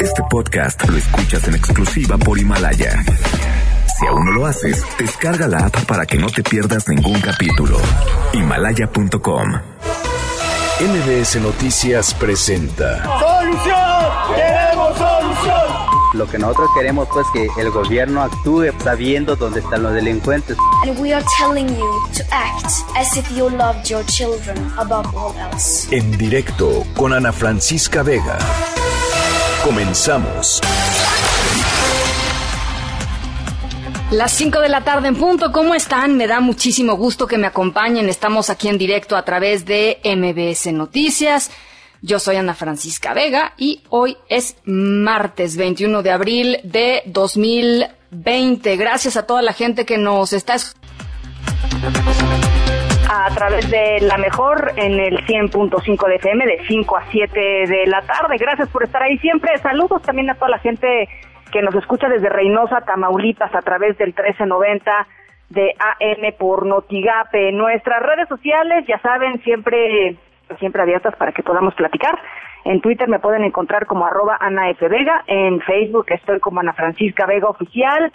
Este podcast lo escuchas en exclusiva por Himalaya. Si aún no lo haces, descarga la app para que no te pierdas ningún capítulo. Himalaya.com. MBS Noticias presenta. ¡Solución! ¡Queremos solución! Lo que nosotros queremos pues que el gobierno actúe sabiendo dónde están los delincuentes. And we are telling you to act as if you loved your children above all else. En directo con Ana Francisca Vega. Comenzamos. Las 5 de la tarde en punto, ¿cómo están? Me da muchísimo gusto que me acompañen. Estamos aquí en directo a través de MBS Noticias. Yo soy Ana Francisca Vega y hoy es martes 21 de abril de 2020. Gracias a toda la gente que nos está a través de la mejor en el 100.5 de FM de 5 a 7 de la tarde. Gracias por estar ahí siempre. Saludos también a toda la gente que nos escucha desde Reynosa, Tamaulipas, a través del 1390 de AM por Notigape. Nuestras redes sociales, ya saben, siempre, siempre abiertas para que podamos platicar. En Twitter me pueden encontrar como arroba Ana F. Vega, en Facebook estoy como Ana Francisca Vega Oficial,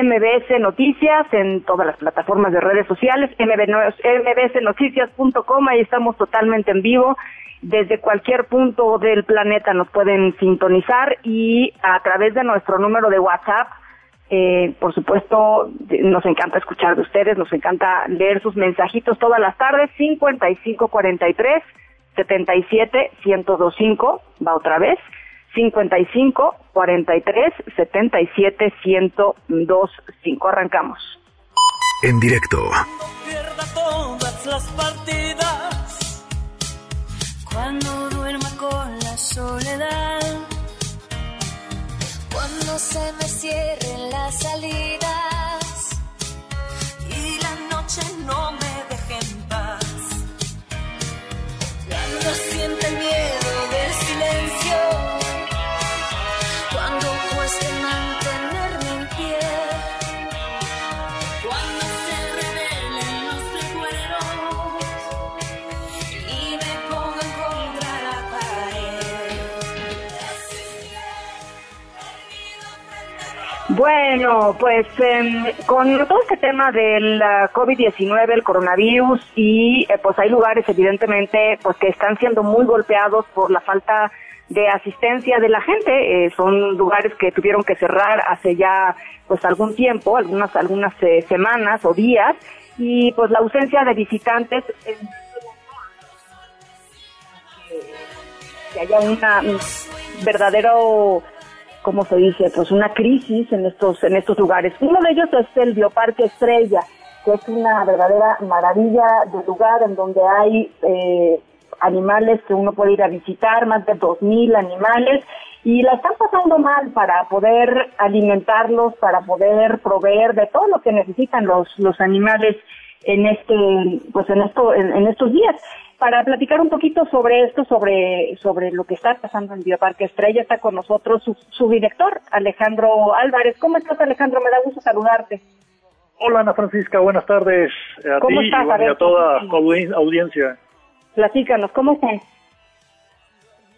MBS Noticias en todas las plataformas de redes sociales, mbsnoticias.com, ahí estamos totalmente en vivo. Desde cualquier punto del planeta nos pueden sintonizar y a través de nuestro número de WhatsApp, eh, por supuesto, nos encanta escuchar de ustedes, nos encanta leer sus mensajitos todas las tardes, 5543 77 1025, va otra vez, 55 43 77 1025. Arrancamos. En directo. Pierda todas las partidas. Cuando duerma con la soledad. Cuando se me cierren las salidas. Y la noche no me deje en paz. Cuando siente el miedo del silencio. Bueno, pues em, con todo este tema del ah, COVID-19, el coronavirus y eh, pues hay lugares evidentemente pues que están siendo muy golpeados por la falta de asistencia de la gente, eh, son lugares que tuvieron que cerrar hace ya pues algún tiempo, algunas algunas eh, semanas o días. Y pues la ausencia de visitantes eh, que haya una un verdadero ¿cómo se dice? Pues una crisis en estos, en estos lugares. Uno de ellos es el Bioparque Estrella, que es una verdadera maravilla de lugar en donde hay eh, animales que uno puede ir a visitar, más de 2.000 animales, y la están pasando mal para poder alimentarlos, para poder proveer de todo lo que necesitan los, los animales en este, pues en esto, en, en estos días para platicar un poquito sobre esto, sobre, sobre lo que está pasando en Bioparque Estrella, está con nosotros su, su director, Alejandro Álvarez. ¿Cómo estás, Alejandro? Me da gusto saludarte. Hola Ana Francisca, buenas tardes a ¿Cómo ti estás? y, bueno, A ver, y a toda ¿cómo tu audi- audiencia. Platícanos, ¿cómo están?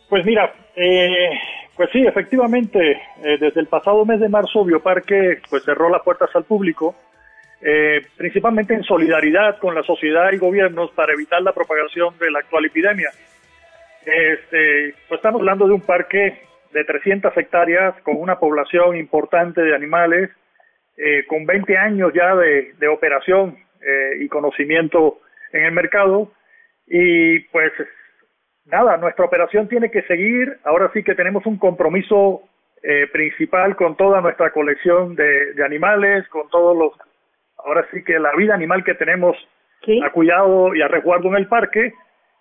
Pues mira, eh, pues sí, efectivamente, eh, desde el pasado mes de marzo Bioparque pues cerró las puertas al público, eh, principalmente en solidaridad con la sociedad y gobiernos para evitar la propagación de la actual epidemia. Este, pues estamos hablando de un parque de 300 hectáreas con una población importante de animales, eh, con 20 años ya de, operación eh, y conocimiento en el mercado. Y pues nada, nuestra operación tiene que seguir. Ahora sí que tenemos un compromiso eh, principal con toda nuestra colección de animales, con todos los, ahora sí que la vida animal que tenemos Sí. a cuidado y a resguardo en el parque.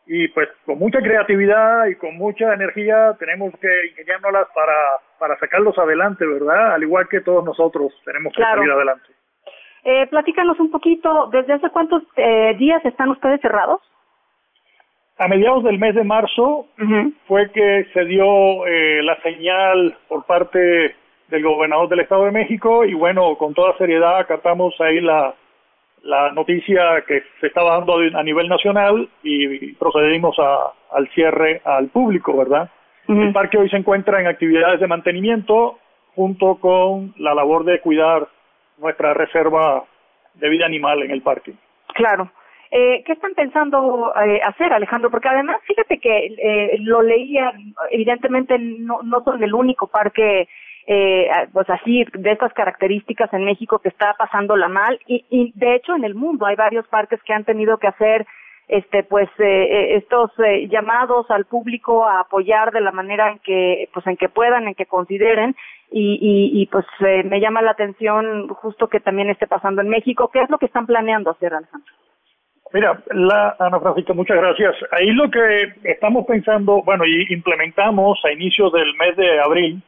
Y pues con mucha creatividad y con mucha energía tenemos que ingeniárnoslas para, para sacarlos adelante, ¿verdad? Al igual que todos nosotros tenemos que Claro. salir adelante. Eh, platícanos un poquito, ¿desde hace cuántos eh, días están ustedes cerrados? A mediados del mes de marzo fue que se dio eh, la señal por parte del gobernador del Estado de México y bueno, con toda seriedad acatamos ahí la, la noticia que se estaba dando a nivel nacional y procedimos a, al cierre al público, ¿verdad? El parque hoy se encuentra en actividades de mantenimiento junto con la labor de cuidar nuestra reserva de vida animal en el parque. Claro. Eh, ¿Qué están pensando eh, hacer, Alejandro? Porque además, fíjate que eh, lo leía, evidentemente no, no son el único parque, eh, pues así, de estas características en México que está pasándola mal. Y, y de hecho en el mundo hay varios parques que han tenido que hacer este pues eh, estos eh, llamados al público a apoyar de la manera en que pues en que puedan en que consideren. Y pues eh, me llama la atención justo que también esté pasando en México. Qué es lo que están planeando hacer Alejandro Mira, la, Ana Francisca, muchas gracias. Ahí lo que estamos pensando, bueno, y implementamos a inicios del mes de abril,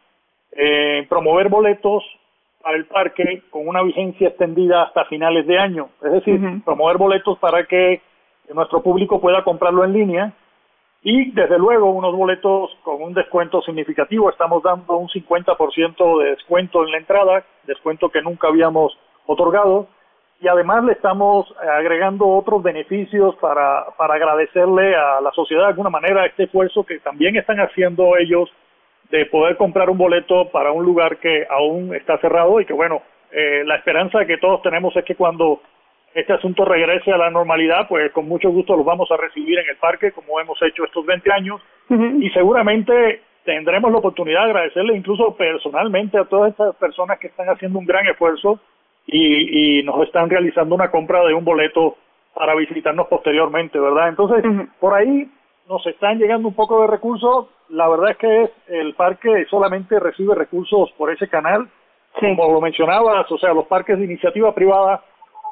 eh, promover boletos para el parque con una vigencia extendida hasta finales de año. Es decir, promover boletos para que nuestro público pueda comprarlo en línea y desde luego unos boletos con un descuento significativo. Estamos dando un 50% de descuento en la entrada, descuento que nunca habíamos otorgado y además le estamos agregando otros beneficios para, para agradecerle a la sociedad de alguna manera este esfuerzo que también están haciendo ellos de poder comprar un boleto para un lugar que aún está cerrado y que bueno, eh, la esperanza que todos tenemos es que cuando este asunto regrese a la normalidad, pues con mucho gusto los vamos a recibir en el parque, como hemos hecho estos 20 años, y seguramente tendremos la oportunidad de agradecerle incluso personalmente a todas estas personas que están haciendo un gran esfuerzo y, y nos están realizando una compra de un boleto para visitarnos posteriormente, ¿verdad? Entonces, por ahí nos están llegando un poco de recursos. La verdad es que el parque solamente recibe recursos por ese canal. Como lo mencionabas, o sea, los parques de iniciativa privada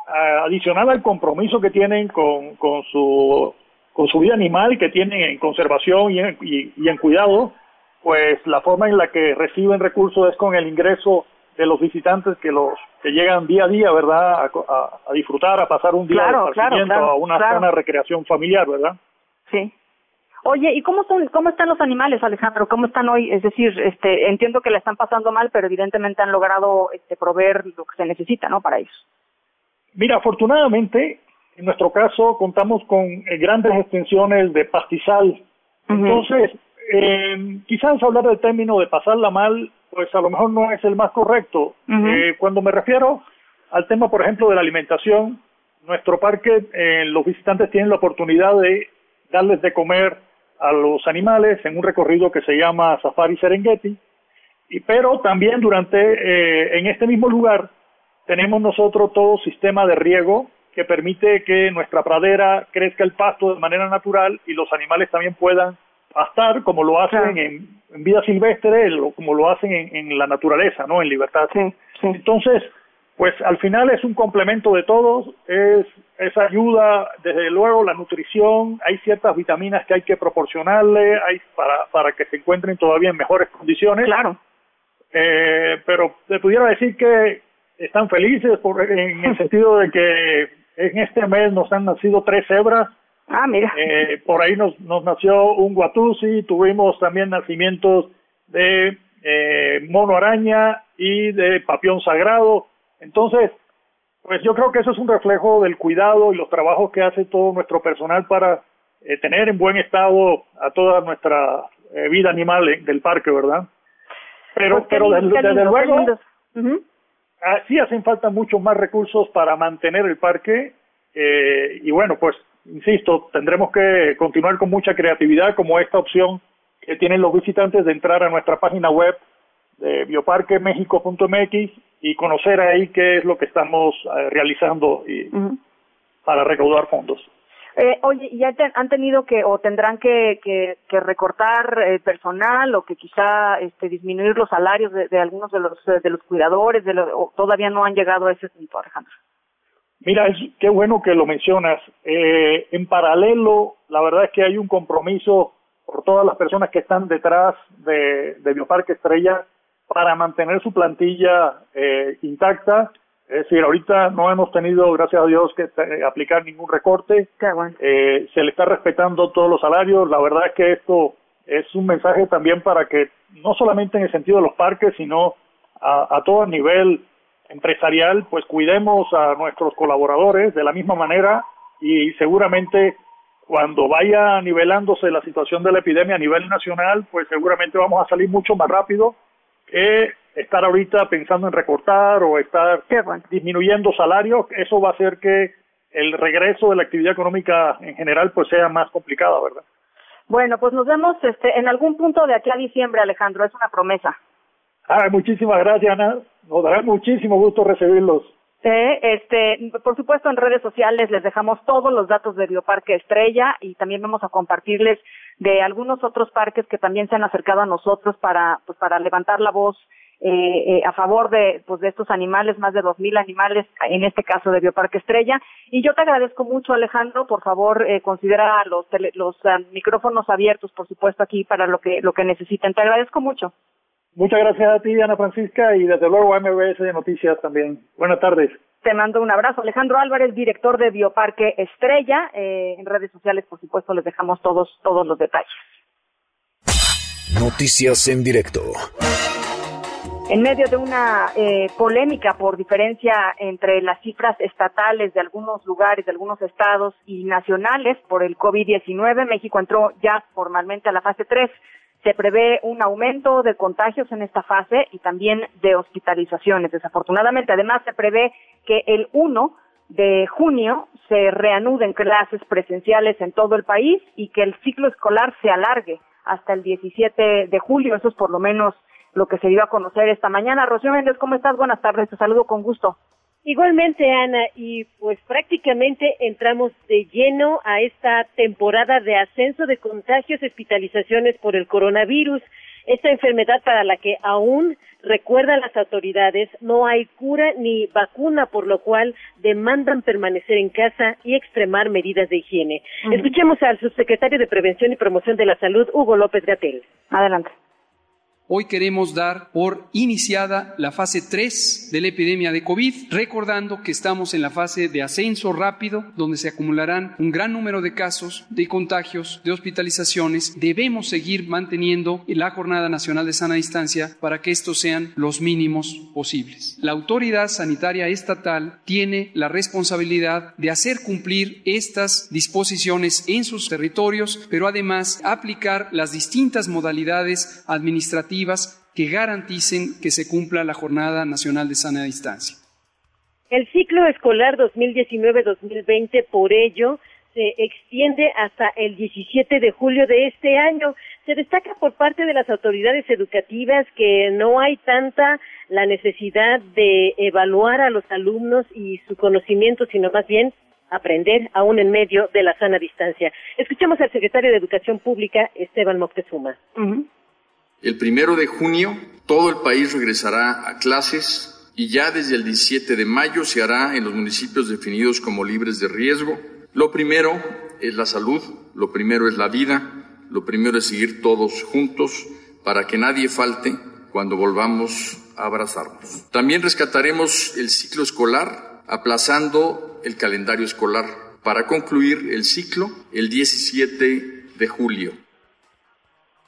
adicional al compromiso que tienen con, con, su, con su vida animal que tienen en conservación y en, y, en cuidado, pues la forma en la que reciben recursos es con el ingreso de los visitantes que los que llegan día a día, ¿verdad? A, a, disfrutar, a pasar un día de esparcimiento, a una sana recreación familiar, ¿verdad? Sí. Oye, ¿y cómo son, cómo están los animales, Alejandro? ¿Cómo están hoy? Es decir, este, entiendo que la están pasando mal, pero evidentemente han logrado este, proveer lo que se necesita, ¿no? Para ellos. Mira, afortunadamente, en nuestro caso contamos con eh, grandes extensiones de pastizal. Entonces, eh, quizás hablar del término de pasarla mal, pues a lo mejor no es el más correcto. eh, cuando me refiero al tema, por ejemplo, de la alimentación, nuestro parque, eh, los visitantes tienen la oportunidad de darles de comer a los animales en un recorrido que se llama Safari Serengeti, y, pero también durante, eh, en este mismo lugar, tenemos nosotros todo sistema de riego que permite que nuestra pradera crezca el pasto de manera natural y los animales también puedan pastar como lo hacen en, vida silvestre, o como lo hacen en, la naturaleza, ¿no? En libertad. Entonces, pues al final es un complemento de todos, es esa ayuda, desde luego la nutrición, hay ciertas vitaminas que hay que proporcionarle, hay para, para que se encuentren todavía en mejores condiciones. Claro. Eh, pero te pudiera decir que están felices por, en el sentido de que en este mes nos han nacido tres cebras. Ah, mira. Eh, por ahí nos, nos nació un guatusi, tuvimos también nacimientos de eh, mono araña y de papión sagrado. Entonces, pues yo creo que eso es un reflejo del cuidado y los trabajos que hace todo nuestro personal para eh, tener en buen estado a toda nuestra eh, vida animal del parque, ¿verdad? Pero, Pues pero lindo, desde, lindo, luego, sí hacen falta muchos más recursos para mantener el parque eh, y bueno, pues insisto, tendremos que continuar con mucha creatividad como esta opción que tienen los visitantes de entrar a nuestra página web de bioparquemexico.mx y conocer ahí qué es lo que estamos eh, realizando y, para recaudar fondos. Eh, oye, ¿y ya te- han tenido que o tendrán que, que, que recortar eh, personal o que quizá este, disminuir los salarios de, de algunos de los de los cuidadores? De los, o todavía no han llegado a ese punto, Alejandro. Mira, es, qué bueno que lo mencionas. Eh, en paralelo, la verdad es que hay un compromiso por todas las personas que están detrás de, de Bioparque Estrella para mantener su plantilla eh, intacta. Es decir, ahorita no hemos tenido, gracias a Dios, que eh, aplicar ningún recorte. Eh, se le está respetando todos los salarios. La verdad es que esto es un mensaje también para que, no solamente en el sentido de los parques, sino a, a todo nivel empresarial, pues cuidemos a nuestros colaboradores de la misma manera y seguramente cuando vaya nivelándose la situación de la epidemia a nivel nacional, pues seguramente vamos a salir mucho más rápido que estar ahorita pensando en recortar o estar disminuyendo salarios. Eso va a hacer que el regreso de la actividad económica en general pues sea más complicada, ¿verdad? Bueno, pues nos vemos este, en algún punto de aquí a diciembre, Alejandro, es una promesa. Ah, muchísimas gracias, Ana. Nos dará muchísimo gusto recibirlos. Eh, este, por supuesto, en redes sociales les dejamos todos los datos de Bioparque Estrella y también vamos a compartirles de algunos otros parques que también se han acercado a nosotros para, pues, para levantar la voz eh, eh, a favor de, pues, de estos animales, más de dos mil animales, en este caso de Bioparque Estrella. Y yo te agradezco mucho, Alejandro, por favor, eh, considera los, los ah, micrófonos abiertos, por supuesto, aquí para lo que, lo que necesiten. Te agradezco mucho. Muchas gracias a ti, Ana Francisca, y desde luego a MBS de Noticias también. Buenas tardes. Te mando un abrazo. Alejandro Álvarez, director de Bioparque Estrella. Eh, en redes sociales, por supuesto, les dejamos todos, todos los detalles. Noticias en directo. En medio de una eh, polémica por diferencia entre las cifras estatales de algunos lugares, de algunos estados y nacionales por el COVID-19, México entró ya formalmente a la fase 3 se prevé un aumento de contagios en esta fase y también de hospitalizaciones. Desafortunadamente, además se prevé que el 1 de junio se reanuden clases presenciales en todo el país y que el ciclo escolar se alargue hasta el 17 de julio. Eso es por lo menos lo que se dio a conocer esta mañana. Rocío Méndez, ¿cómo estás? Buenas tardes, te saludo con gusto. Igualmente, Ana, y pues prácticamente entramos de lleno a esta temporada de ascenso de contagios y hospitalizaciones por el coronavirus, esta enfermedad para la que aún recuerdan las autoridades no hay cura ni vacuna, por lo cual demandan permanecer en casa y extremar medidas de higiene. Escuchemos al subsecretario de Prevención y Promoción de la Salud, Hugo López Gatel. Adelante. Hoy queremos dar por iniciada la fase 3 de la epidemia de COVID, recordando que estamos en la fase de ascenso rápido, donde se acumularán un gran número de casos, de contagios, de hospitalizaciones. Debemos seguir manteniendo la Jornada Nacional de Sana Distancia para que estos sean los mínimos posibles. La autoridad sanitaria estatal tiene la responsabilidad de hacer cumplir estas disposiciones en sus territorios, pero además aplicar las distintas modalidades administrativas que garanticen que se cumpla la Jornada Nacional de Sana Distancia. El ciclo escolar 2019-2020, por ello, se extiende hasta el 17 de julio de este año. Se destaca por parte de las autoridades educativas que no hay tanta la necesidad de evaluar a los alumnos y su conocimiento, sino más bien aprender aún en medio de la sana distancia. Escuchemos al secretario de Educación Pública, Esteban Moctezuma. El primero de junio todo el país regresará a clases y ya desde el 17 de mayo se hará en los municipios definidos como libres de riesgo. Lo primero es la salud, lo primero es la vida, lo primero es seguir todos juntos para que nadie falte cuando volvamos a abrazarnos. También rescataremos el ciclo escolar aplazando el calendario escolar para concluir el ciclo el 17 de julio.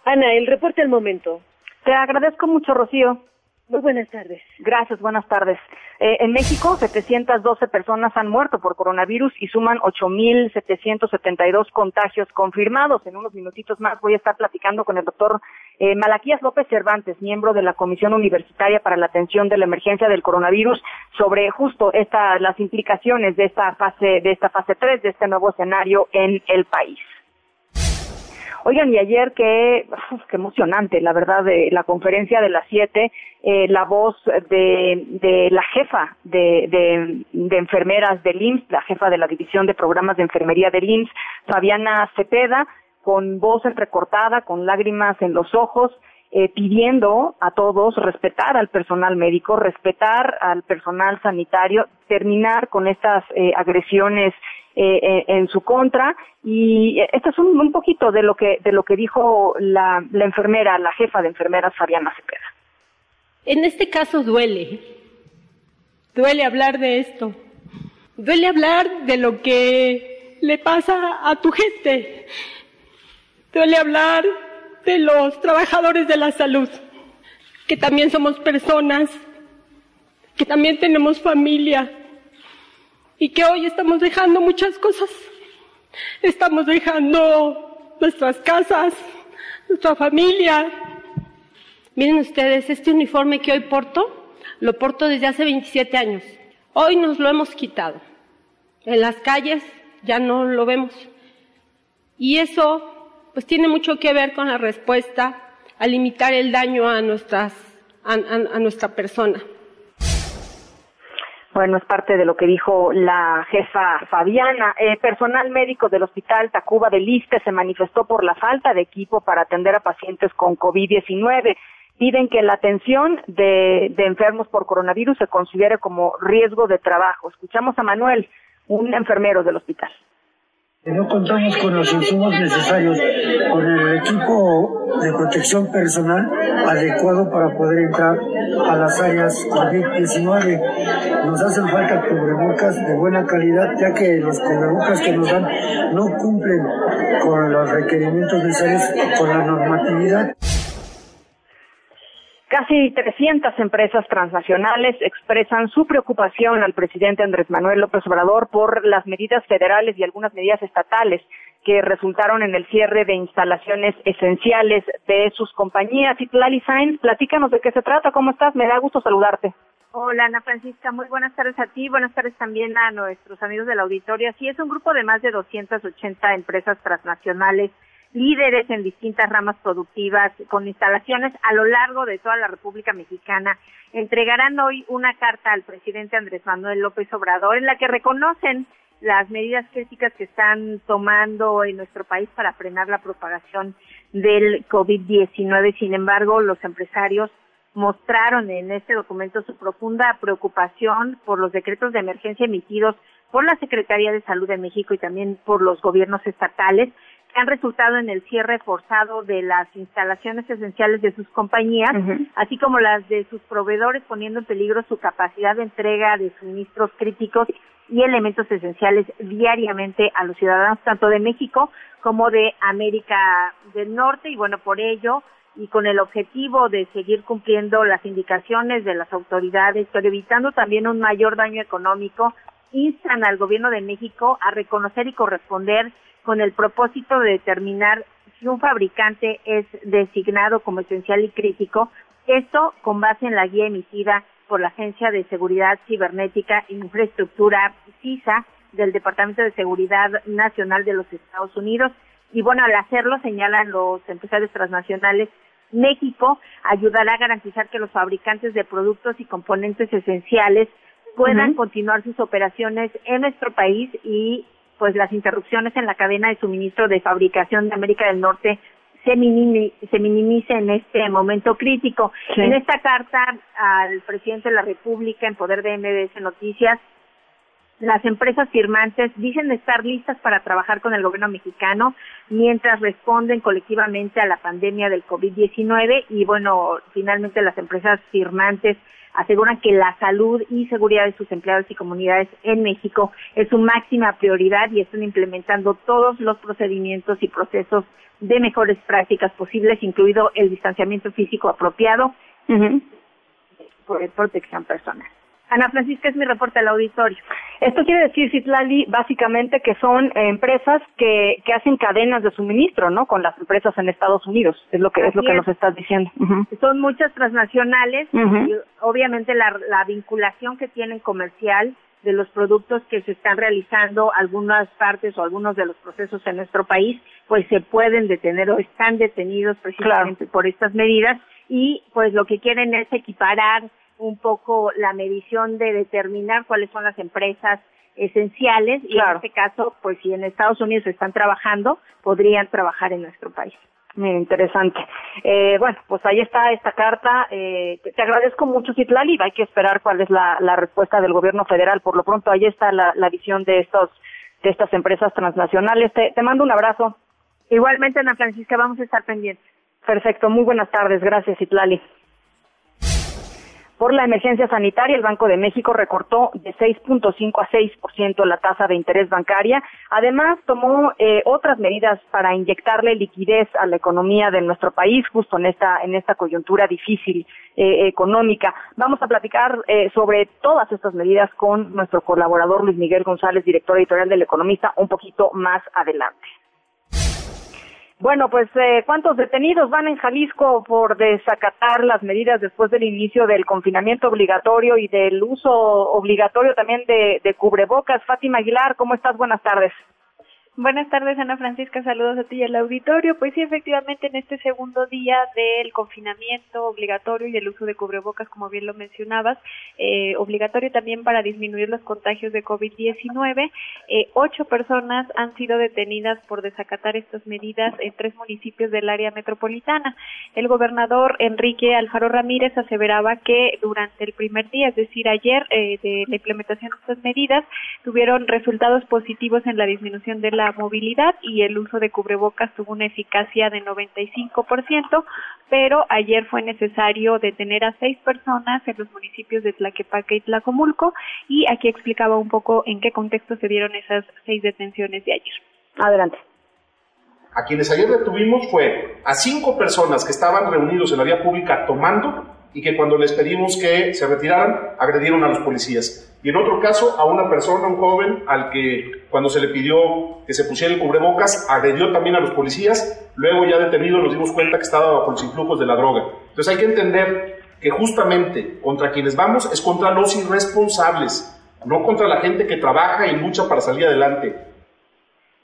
Ana, el reporte al momento. Te agradezco mucho, Rocío. Muy buenas tardes. Gracias, buenas tardes. Eh, en México, 712 personas han muerto por coronavirus y suman 8.772 contagios confirmados. En unos minutitos más voy a estar platicando con el doctor eh, Malaquías López Cervantes, miembro de la Comisión Universitaria para la Atención de la Emergencia del Coronavirus, sobre justo esta, las implicaciones de esta fase, de esta fase 3, de este nuevo escenario en el país. Oigan, y ayer qué, qué emocionante, la verdad, de la conferencia de las siete, eh, la voz de, de la jefa de, de, de, enfermeras del IMSS, la jefa de la División de Programas de Enfermería del IMSS, Fabiana Cepeda, con voz entrecortada, con lágrimas en los ojos, eh, pidiendo a todos respetar al personal médico, respetar al personal sanitario, terminar con estas eh, agresiones eh, en su contra. Y esto es un, un, poquito de lo que de lo que dijo la, la enfermera, la jefa de enfermeras Fabiana Cepeda. En este caso duele, duele hablar de esto, duele hablar de lo que le pasa a tu gente, duele hablar de los trabajadores de la salud, que también somos personas, que también tenemos familia y que hoy estamos dejando muchas cosas Estamos dejando nuestras casas, nuestra familia. Miren ustedes, este uniforme que hoy porto, lo porto desde hace 27 años. Hoy nos lo hemos quitado. En las calles ya no lo vemos. Y eso pues tiene mucho que ver con la respuesta a limitar el daño a nuestras a, a, a nuestra persona. Bueno, es parte de lo que dijo la jefa Fabiana. Eh, personal médico del Hospital Tacuba del Iste se manifestó por la falta de equipo para atender a pacientes con COVID-19. Piden que la atención de, de enfermos por coronavirus se considere como riesgo de trabajo. Escuchamos a Manuel, un enfermero del hospital. No contamos con los insumos necesarios, con el equipo de protección personal adecuado para poder entrar a las áreas COVID-19. Nos hacen falta cubrebocas de buena calidad, ya que los cubrebocas que nos dan no cumplen con los requerimientos necesarios con la normatividad. Casi 300 empresas transnacionales expresan su preocupación al presidente Andrés Manuel López Obrador por las medidas federales y algunas medidas estatales que resultaron en el cierre de instalaciones esenciales de sus compañías. Y Tlali Sainz, platícanos de qué se trata, ¿cómo estás? Me da gusto saludarte. Hola Ana Francisca, muy buenas tardes a ti, buenas tardes también a nuestros amigos del auditorio. Sí, es un grupo de más de 280 empresas transnacionales líderes en distintas ramas productivas con instalaciones a lo largo de toda la República Mexicana, entregarán hoy una carta al presidente Andrés Manuel López Obrador en la que reconocen las medidas críticas que están tomando en nuestro país para frenar la propagación del COVID-19. Sin embargo, los empresarios mostraron en este documento su profunda preocupación por los decretos de emergencia emitidos por la Secretaría de Salud de México y también por los gobiernos estatales han resultado en el cierre forzado de las instalaciones esenciales de sus compañías, así como las de sus proveedores, poniendo en peligro su capacidad de entrega de suministros críticos y elementos esenciales diariamente a los ciudadanos tanto de México como de América del Norte. Y bueno, por ello y con el objetivo de seguir cumpliendo las indicaciones de las autoridades, pero evitando también un mayor daño económico, instan al gobierno de México a reconocer y corresponder con el propósito de determinar si un fabricante es designado como esencial y crítico, esto con base en la guía emitida por la Agencia de Seguridad Cibernética e Infraestructura CISA del Departamento de Seguridad Nacional de los Estados Unidos. Y bueno, al hacerlo, señalan los empresarios transnacionales, México ayudará a garantizar que los fabricantes de productos y componentes esenciales puedan continuar sus operaciones en nuestro país y pues las interrupciones en la cadena de suministro de fabricación de América del Norte se, minimi, se minimice en este momento crítico. Sí. En esta carta al presidente de la República en poder de MBS Noticias, las empresas firmantes dicen estar listas para trabajar con el gobierno mexicano mientras responden colectivamente a la pandemia del COVID-19 y bueno, finalmente las empresas firmantes aseguran que la salud y seguridad de sus empleados y comunidades en México es su máxima prioridad y están implementando todos los procedimientos y procesos de mejores prácticas posibles, incluido el distanciamiento físico apropiado uh -huh. por protección personal. Ana Francisca es mi reporte al auditorio. Esto quiere decir, Citlali, básicamente que son empresas que, que hacen cadenas de suministro, ¿no? Con las empresas en Estados Unidos, es lo que Así es lo que es. nos estás diciendo. Uh -huh. Son muchas transnacionales uh -huh. y obviamente la, la vinculación que tienen comercial de los productos que se están realizando, algunas partes o algunos de los procesos en nuestro país, pues se pueden detener o están detenidos precisamente claro. por estas medidas y pues lo que quieren es equiparar un poco la medición de determinar cuáles son las empresas esenciales y claro. en este caso, pues si en Estados Unidos están trabajando, podrían trabajar en nuestro país. Mira, interesante. Eh, bueno, pues ahí está esta carta. Eh, te agradezco mucho, Citlali. Hay que esperar cuál es la, la respuesta del gobierno federal. Por lo pronto, ahí está la, la visión de estos de estas empresas transnacionales. Te, te mando un abrazo. Igualmente, Ana Francisca, vamos a estar pendientes. Perfecto. Muy buenas tardes. Gracias, Citlali. Por la emergencia sanitaria, el Banco de México recortó de 6.5 a 6% la tasa de interés bancaria. Además, tomó eh, otras medidas para inyectarle liquidez a la economía de nuestro país, justo en esta, en esta coyuntura difícil eh, económica. Vamos a platicar eh, sobre todas estas medidas con nuestro colaborador Luis Miguel González, director editorial del Economista, un poquito más adelante. Bueno, pues eh, ¿cuántos detenidos van en Jalisco por desacatar las medidas después del inicio del confinamiento obligatorio y del uso obligatorio también de, de cubrebocas? Fátima Aguilar, ¿cómo estás? Buenas tardes. Buenas tardes, Ana Francisca. Saludos a ti y al auditorio. Pues sí, efectivamente, en este segundo día del confinamiento obligatorio y el uso de cubrebocas, como bien lo mencionabas, eh, obligatorio también para disminuir los contagios de COVID-19, eh, ocho personas han sido detenidas por desacatar estas medidas en tres municipios del área metropolitana. El gobernador Enrique Alfaro Ramírez aseveraba que durante el primer día, es decir, ayer, eh, de la implementación de estas medidas, tuvieron resultados positivos en la disminución de la movilidad y el uso de cubrebocas tuvo una eficacia de 95%, pero ayer fue necesario detener a seis personas en los municipios de Tlaquepaque y Tlacomulco y aquí explicaba un poco en qué contexto se dieron esas seis detenciones de ayer. Adelante. A quienes ayer detuvimos fue a cinco personas que estaban reunidos en la vía pública tomando y que cuando les pedimos que se retiraran, agredieron a los policías. Y en otro caso, a una persona, un joven, al que cuando se le pidió que se pusiera el cubrebocas, agredió también a los policías. Luego, ya detenido, nos dimos cuenta que estaba bajo los influjos de la droga. Entonces hay que entender que justamente contra quienes vamos es contra los irresponsables, no contra la gente que trabaja y lucha para salir adelante.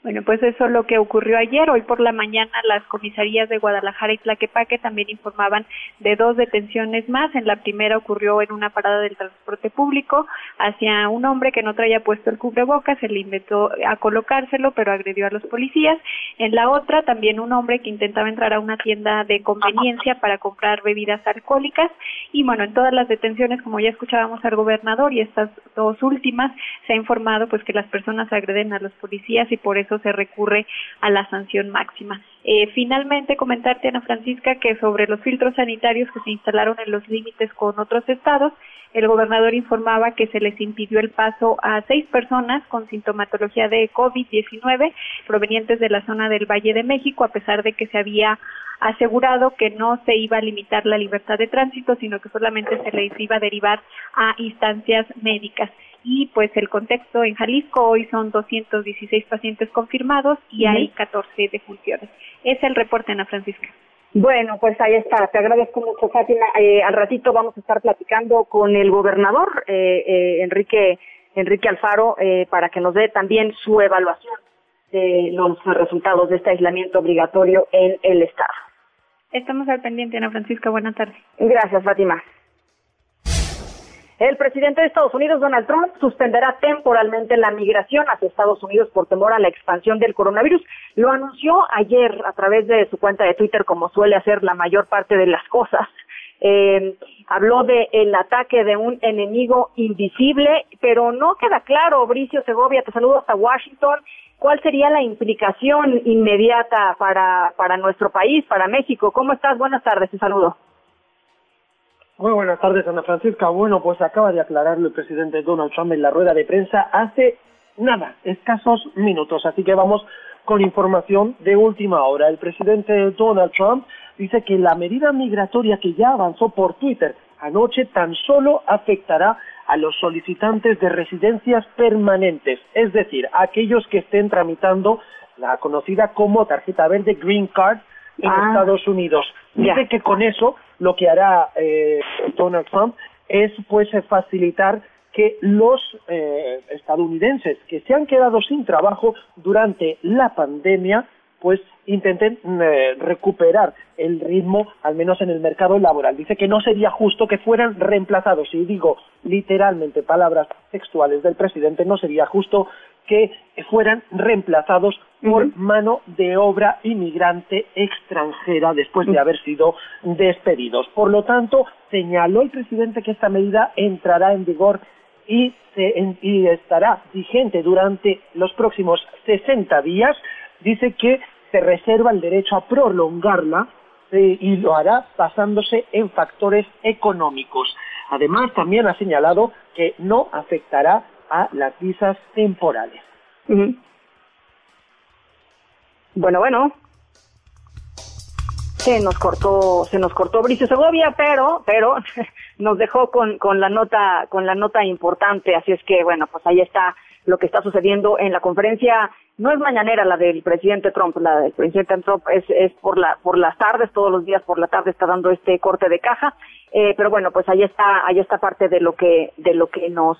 Bueno, pues eso es lo que ocurrió ayer. Hoy por la mañana las comisarías de Guadalajara y Tlaquepaque también informaban de dos detenciones más. En la primera ocurrió en una parada del transporte público hacia un hombre que no traía puesto el cubrebocas, se le inventó a colocárselo, pero agredió a los policías. En la otra también un hombre que intentaba entrar a una tienda de conveniencia para comprar bebidas alcohólicas. Y bueno, en todas las detenciones, como ya escuchábamos al gobernador y estas dos últimas, se ha informado pues que las personas agreden a los policías y por eso se recurre a la sanción máxima. Eh, finalmente, comentarte, Ana Francisca, que sobre los filtros sanitarios que se instalaron en los límites con otros estados, el gobernador informaba que se les impidió el paso a seis personas con sintomatología de COVID-19 provenientes de la zona del Valle de México, a pesar de que se había asegurado que no se iba a limitar la libertad de tránsito, sino que solamente se les iba a derivar a instancias médicas y pues el contexto en Jalisco hoy son 216 pacientes confirmados y hay 14 defunciones. Es el reporte, Ana Francisca. Bueno, pues ahí está. Te agradezco mucho, Fátima. Eh, al ratito vamos a estar platicando con el gobernador, eh, eh, Enrique, Enrique Alfaro, para que nos dé también su evaluación de los resultados de este aislamiento obligatorio en el Estado. Estamos al pendiente, Ana Francisca. Buenas tardes. Gracias, Fátima. El presidente de Estados Unidos, Donald Trump, suspenderá temporalmente la migración hacia Estados Unidos por temor a la expansión del coronavirus. Lo anunció ayer a través de su cuenta de Twitter, como suele hacer la mayor parte de las cosas. Eh, habló de el ataque de un enemigo invisible, pero no queda claro, Bricio Segovia, te saludo hasta Washington, cuál sería la implicación inmediata para, para nuestro país, para México. ¿Cómo estás? Buenas tardes, te saludo. Muy buenas tardes, Ana Francisca. Bueno, pues acaba de aclararlo el presidente Donald Trump en la rueda de prensa hace nada, escasos minutos. Así que vamos con información de última hora. El presidente Donald Trump dice que la medida migratoria que ya avanzó por Twitter anoche tan solo afectará a los solicitantes de residencias permanentes, es decir, aquellos que estén tramitando la conocida como tarjeta verde Green Card en Ah. Estados Unidos. Dice que con eso lo que hará eh, Donald Trump es pues eh, facilitar que los eh, estadounidenses que se han quedado sin trabajo durante la pandemia pues intenten eh, recuperar el ritmo, al menos en el mercado laboral. Dice que no sería justo que fueran reemplazados, y digo literalmente palabras textuales del presidente, no sería justo que fueran reemplazados por mano de obra inmigrante extranjera después de haber sido despedidos. Por lo tanto, señaló el presidente que esta medida entrará en vigor y, se- en- y estará vigente durante los próximos 60 días. Dice que se reserva el derecho a prolongarla eh, y lo hará basándose en factores económicos. Además, también ha señalado que no afectará a las visas temporales. Bueno, bueno. Se nos cortó, se nos cortó Bricio Segovia, pero, pero nos dejó con, con la nota, con la nota importante. Así es que, bueno, pues ahí está lo que está sucediendo en la conferencia. No es mañanera la del presidente Trump, la del presidente Trump es, es por la, por las tardes, todos los días por la tarde está dando este corte de caja. Eh, pero bueno, pues ahí está, ahí está parte de lo que, de lo que nos,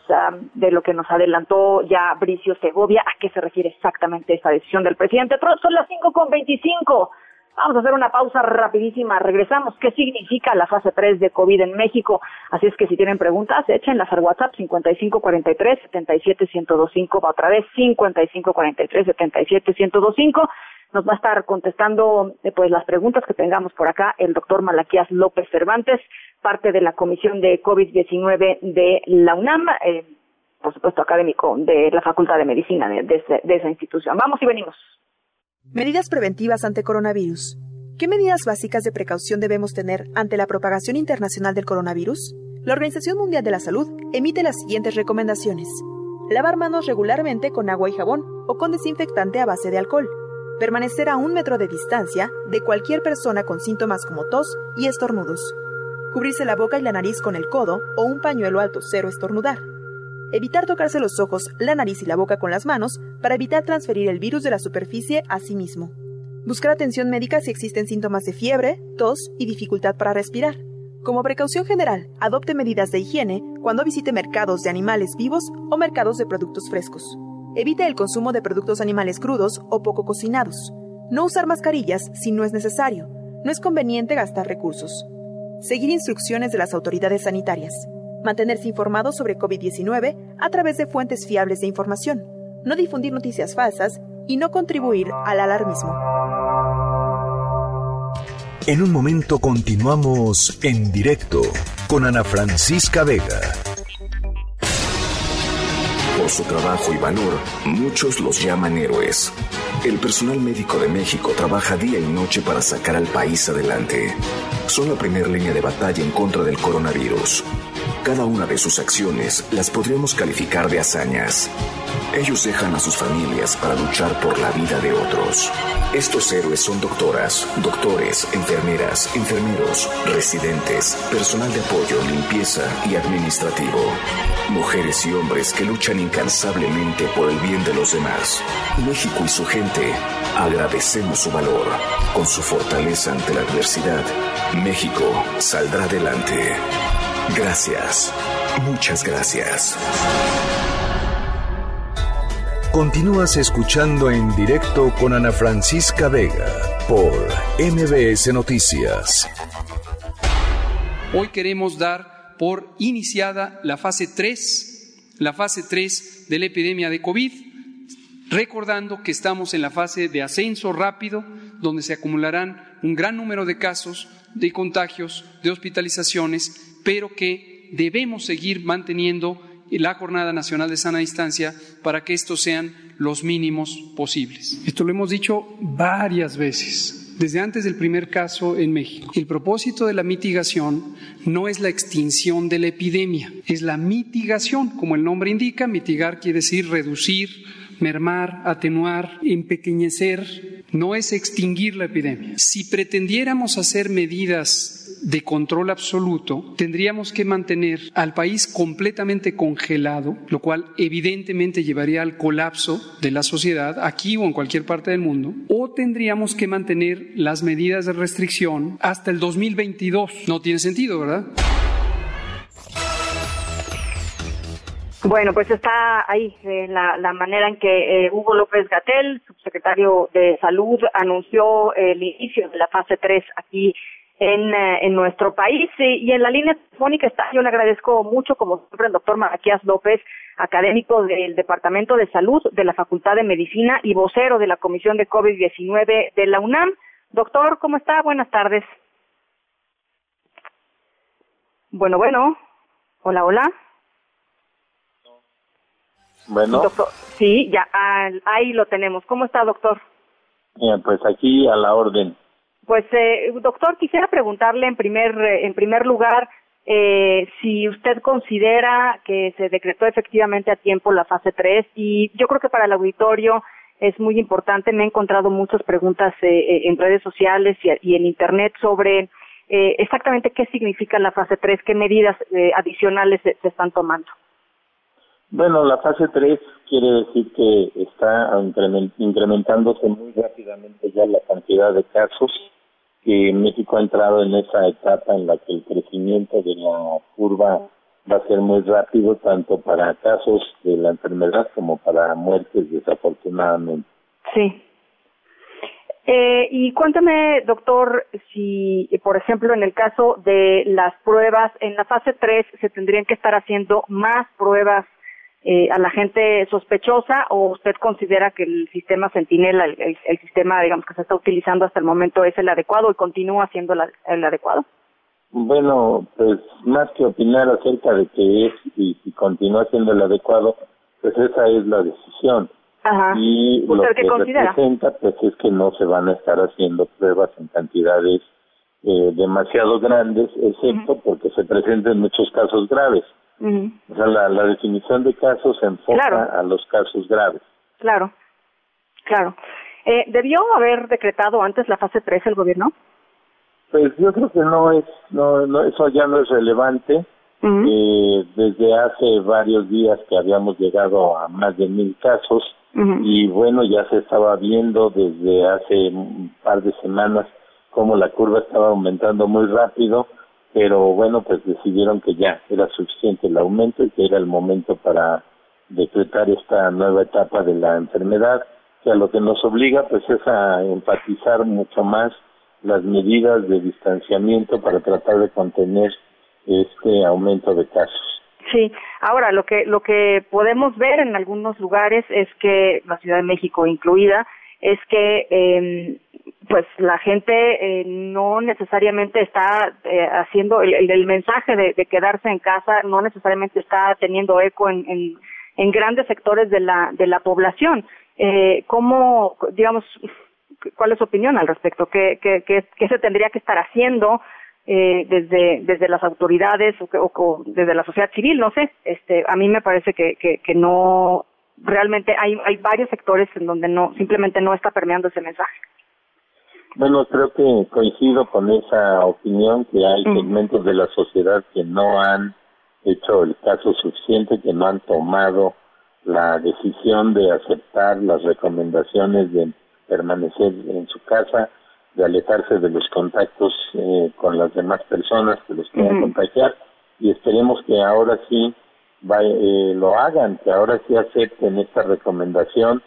de lo que nos adelantó ya Bricio Segovia. ¿A qué se refiere exactamente esta decisión del presidente Trump? Son las cinco con veinticinco. Vamos a hacer una pausa rapidísima. Regresamos. ¿Qué significa la fase 3 de COVID en México? Así es que si tienen preguntas, échenlas al WhatsApp 5543-77125. Va otra vez 5543-77125. Nos va a estar contestando eh, pues las preguntas que tengamos por acá el doctor Malaquías López Cervantes, parte de la Comisión de COVID-19 de la UNAM. Eh, por supuesto académico de la Facultad de Medicina de, de esa institución. Vamos y venimos. Medidas preventivas ante coronavirus. ¿Qué medidas básicas de precaución debemos tener ante la propagación internacional del coronavirus? La Organización Mundial de la Salud emite las siguientes recomendaciones. Lavar manos regularmente con agua y jabón o con desinfectante a base de alcohol. Permanecer a un metro de distancia de cualquier persona con síntomas como tos y estornudos. Cubrirse la boca y la nariz con el codo o un pañuelo alto cero estornudar Evitar tocarse los ojos, la nariz y la boca con las manos para evitar transferir el virus de la superficie a sí mismo. Buscar atención médica si existen síntomas de fiebre, tos y dificultad para respirar. Como precaución general, adopte medidas de higiene cuando visite mercados de animales vivos o mercados de productos frescos. Evite el consumo de productos animales crudos o poco cocinados. No usar mascarillas si no es necesario. No es conveniente gastar recursos. Seguir instrucciones de las autoridades sanitarias mantenerse informado sobre COVID-19 a través de fuentes fiables de información, no difundir noticias falsas y no contribuir al alarmismo. En un momento continuamos en directo con Ana Francisca Vega. Por su trabajo y valor, muchos los llaman héroes. El personal médico de México trabaja día y noche para sacar al país adelante. Son la primera línea de batalla en contra del coronavirus cada una de sus acciones las podríamos calificar de hazañas. Ellos dejan a sus familias para luchar por la vida de otros. Estos héroes son doctoras, doctores, enfermeras, enfermeros, residentes, personal de apoyo, limpieza y administrativo. Mujeres y hombres que luchan incansablemente por el bien de los demás. México y su gente agradecemos su valor. Con su fortaleza ante la adversidad, México saldrá adelante. Gracias. Muchas gracias. Continúas escuchando en directo con Ana Francisca Vega por MBS Noticias. Hoy queremos dar por iniciada la fase 3, la fase 3 de la epidemia de COVID, recordando que estamos en la fase de ascenso rápido, donde se acumularán un gran número de casos, de contagios, de hospitalizaciones pero que debemos seguir manteniendo la Jornada Nacional de Sana Distancia para que estos sean los mínimos posibles. Esto lo hemos dicho varias veces, desde antes del primer caso en México. El propósito de la mitigación no es la extinción de la epidemia, es la mitigación, como el nombre indica, mitigar quiere decir reducir, mermar, atenuar, empequeñecer, no es extinguir la epidemia. Si pretendiéramos hacer medidas de control absoluto, tendríamos que mantener al país completamente congelado, lo cual evidentemente llevaría al colapso de la sociedad aquí o en cualquier parte del mundo, o tendríamos que mantener las medidas de restricción hasta el 2022. No tiene sentido, ¿verdad? Bueno, pues está ahí eh, la, manera en que eh, Hugo López Gatel, subsecretario de Salud, anunció el inicio de la fase 3 aquí en, eh, en nuestro país. Y, en la línea telefónica está, yo le agradezco mucho, como siempre, el doctor Maraquías López, académico del Departamento de Salud de la Facultad de Medicina y vocero de la Comisión de COVID-19 de la UNAM. Doctor, ¿cómo está? Buenas tardes. Bueno, bueno. Hola, hola. Bueno. sí, ya, ahí lo tenemos. ¿Cómo está, doctor? pues aquí a la orden. Pues, eh, doctor, quisiera preguntarle en primer, eh, en primer lugar eh, si usted considera que se decretó efectivamente a tiempo la fase 3 y yo creo que para el auditorio es muy importante. Me he encontrado muchas preguntas eh, eh, en redes sociales y, y en Internet sobre eh, exactamente qué significa la fase 3, qué medidas eh, adicionales se, se están tomando. Bueno, la fase 3 quiere decir que está incremen- incrementándose muy rápidamente ya la cantidad de casos, que México ha entrado en esa etapa en la que el crecimiento de la curva va a ser muy rápido, tanto para casos de la enfermedad como para muertes, desafortunadamente. Sí. Eh, y cuéntame, doctor, si, por ejemplo, en el caso de las pruebas, en la fase 3 se tendrían que estar haciendo más pruebas eh, a la gente sospechosa o usted considera que el sistema Centinela, el, el- el sistema, digamos, que se está utilizando hasta el momento es el adecuado y continúa siendo la- el adecuado? Bueno, pues más que opinar acerca de que es y si continúa siendo el adecuado, pues esa es la decisión. Ajá. Y ¿Usted lo que considera? representa, pues es que no se van a estar haciendo pruebas en cantidades eh, demasiado grandes, excepto porque se presenten muchos casos graves. Ujú. O sea, la, la definición de casos se enfoca Claro. a los casos graves. Claro, claro. Eh, ¿Debió haber decretado antes la fase 3 el gobierno? Pues yo creo que no es, no, no eso ya no es relevante. Eh, desde hace varios días que habíamos llegado a más de mil casos y bueno, ya se estaba viendo desde hace un par de semanas cómo la curva estaba aumentando muy rápido, pero bueno, pues decidieron que ya era suficiente el aumento y que era el momento para decretar esta nueva etapa de la enfermedad, que a lo que nos obliga pues es a enfatizar mucho más las medidas de distanciamiento para tratar de contener este aumento de casos. Sí, ahora lo que lo que podemos ver en algunos lugares es que la Ciudad de México incluida es que eh, pues la gente eh, no necesariamente está eh, haciendo el, el- mensaje de, de quedarse en casa no necesariamente está teniendo eco en, en, en grandes sectores de la de la población. Eh, ¿Cómo digamos cuál es su opinión al respecto? ¿Qué, qué, qué, qué se tendría que estar haciendo? eh, desde desde las autoridades o, o co- desde la sociedad civil no sé este a mí me parece que que, que no realmente hay hay varios sectores en donde no simplemente no está permeando ese mensaje. Bueno, creo que coincido con esa opinión que hay segmentos de la sociedad que no han hecho el caso suficiente, que no han tomado la decisión de aceptar las recomendaciones de permanecer en su casa, de alejarse de los contactos eh, con las demás personas que los puedan contagiar y esperemos que ahora sí eh, lo hagan, que ahora sí acepten esta recomendación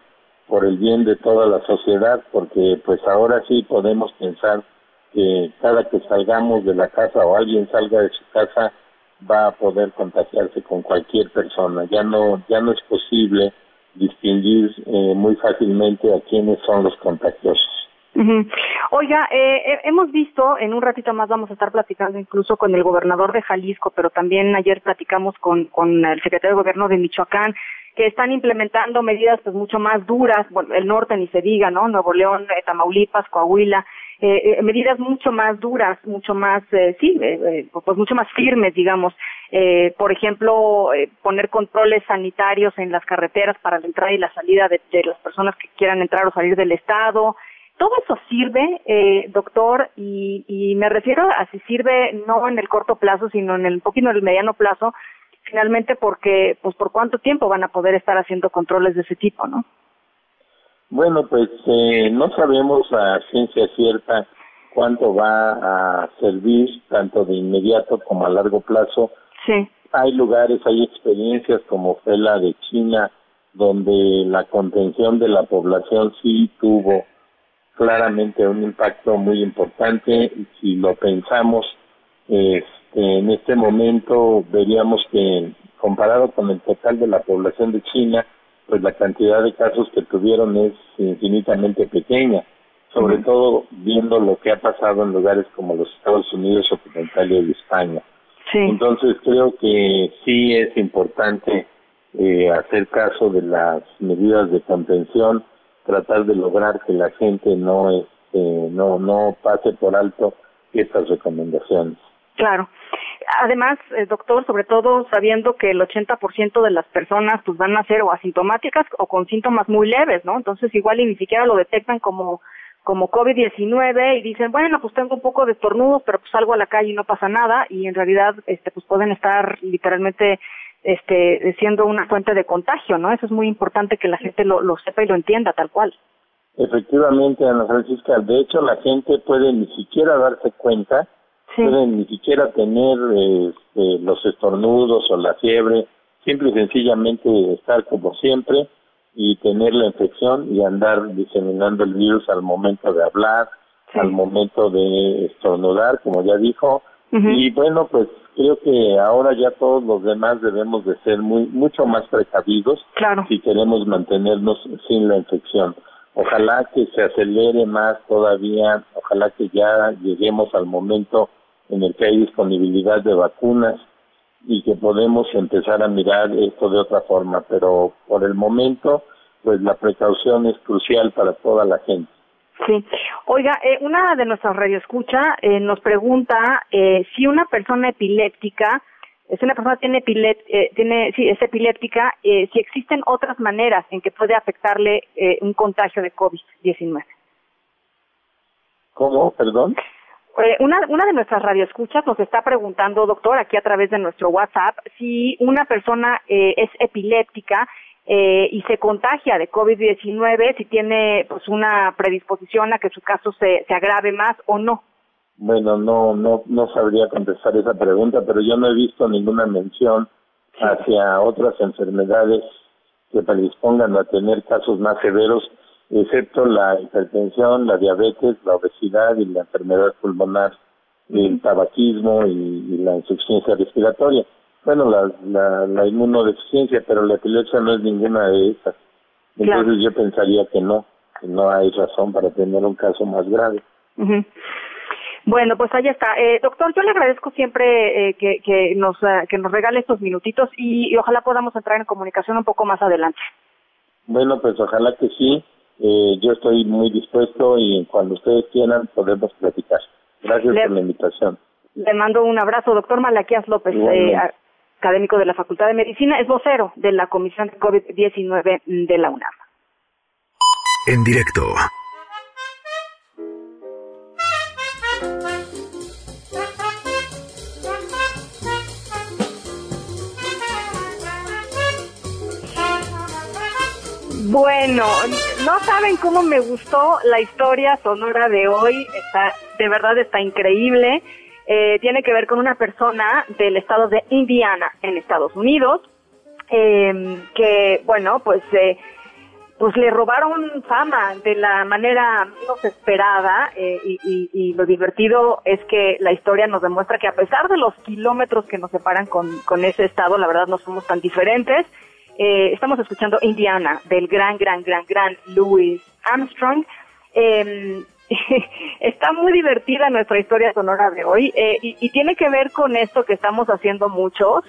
por el bien de toda la sociedad, porque pues ahora sí podemos pensar que cada que salgamos de la casa o alguien salga de su casa va a poder contagiarse con cualquier persona. Ya no ya no es posible distinguir eh, muy fácilmente a quiénes son los contagiosos. Ujú. Oiga, eh, eh, hemos visto, en un ratito más vamos a estar platicando incluso con el gobernador de Jalisco, pero también ayer platicamos con, con el secretario de gobierno de Michoacán, que están implementando medidas pues mucho más duras, bueno, el norte ni se diga, ¿no? Nuevo León, eh, Tamaulipas, Coahuila, eh, eh, medidas mucho más duras, mucho más, eh, sí, eh, pues mucho más firmes, digamos. Por ejemplo, poner controles sanitarios en las carreteras para la entrada y la salida de las personas que quieran entrar o salir del estado. Todo eso sirve, eh, doctor, y, y me refiero a si sirve no en el corto plazo, sino en el poquito en el mediano plazo, finalmente porque, pues por cuánto tiempo van a poder estar haciendo controles de ese tipo, ¿no? Bueno, pues eh, no sabemos a ciencia cierta cuánto va a servir, tanto de inmediato como a largo plazo. Sí. Hay lugares, hay experiencias como fue la de China, donde la contención de la población sí tuvo claramente un impacto muy importante. Si lo pensamos, este, en este momento veríamos que comparado con el total de la población de China, pues la cantidad de casos que tuvieron es infinitamente pequeña, sobre todo viendo lo que ha pasado en lugares como los Estados Unidos Occidentales y España. Entonces creo que sí es importante eh, hacer caso de las medidas de contención, tratar de lograr que la gente no este, no, no pase por alto estas recomendaciones. Claro. Además, eh, doctor, sobre todo sabiendo que el 80% de las personas pues van a ser o asintomáticas o con síntomas muy leves, ¿no? Entonces igual y ni siquiera lo detectan como como COVID-19 y dicen, bueno, pues tengo un poco de estornudos, pero pues salgo a la calle y no pasa nada y en realidad este pues pueden estar literalmente este siendo una fuente de contagio, ¿no? Eso es muy importante que la gente lo, lo sepa y lo entienda tal cual. Efectivamente, Ana Francisca, de hecho la gente puede ni siquiera darse cuenta pueden ni siquiera tener este, los estornudos o la fiebre, simple y sencillamente estar como siempre y tener la infección y andar diseminando el virus al momento de hablar, al momento de estornudar, como ya dijo. Y bueno, pues creo que ahora ya todos los demás debemos de ser muy mucho más precavidos si queremos mantenernos sin la infección. Ojalá que se acelere más todavía, ojalá que ya lleguemos al momento en el que hay disponibilidad de vacunas y que podemos empezar a mirar esto de otra forma, pero por el momento, pues la precaución es crucial para toda la gente. Sí. Oiga, eh, una de nuestras radioescucha eh, nos pregunta eh, si una persona epiléptica, si una persona tiene, epilet, eh, tiene sí, es epiléptica, eh, si existen otras maneras en que puede afectarle eh, un contagio de COVID-19. ¿Cómo? Perdón. Eh, una, una de nuestras radioescuchas nos está preguntando, doctor, aquí a través de nuestro WhatsApp, si una persona eh, es epiléptica eh, y se contagia de COVID-19, si tiene pues una predisposición a que su caso se, se agrave más o no. Bueno, no, no, no sabría contestar esa pregunta, pero yo no he visto ninguna mención hacia otras enfermedades que predispongan a tener casos más severos excepto la hipertensión, la diabetes, la obesidad y la enfermedad pulmonar, el tabaquismo y, la insuficiencia respiratoria. Bueno, la, la, la, inmunodeficiencia, pero la epilepsia no es ninguna de esas. Entonces yo pensaría que no, que no hay razón para tener un caso más grave. Bueno, pues ahí está. Eh, doctor, yo le agradezco siempre eh, que, que, nos, uh, que nos regale estos minutitos y, y ojalá podamos entrar en comunicación un poco más adelante. Bueno, pues ojalá que sí. Eh, yo estoy muy dispuesto y cuando ustedes quieran podemos platicar. Gracias por la invitación. Le mando un abrazo, doctor Malaquías López, eh, académico de la Facultad de Medicina, es vocero de la Comisión de COVID-19 de la UNAM. En directo. Bueno, no saben cómo me gustó la historia sonora de hoy. Está, de verdad está increíble. Eh, tiene que ver con una persona del estado de Indiana, en Estados Unidos, eh, que, bueno, pues, eh, pues le robaron fama de la manera menos esperada eh, y, lo divertido es que la historia nos demuestra que a pesar de los kilómetros que nos separan con, con ese estado, la verdad no somos tan diferentes. Eh, estamos escuchando Indiana del gran, gran, gran, gran Louis Armstrong. Eh, está muy divertida nuestra historia sonora de hoy eh, y, tiene que ver con esto que estamos haciendo muchos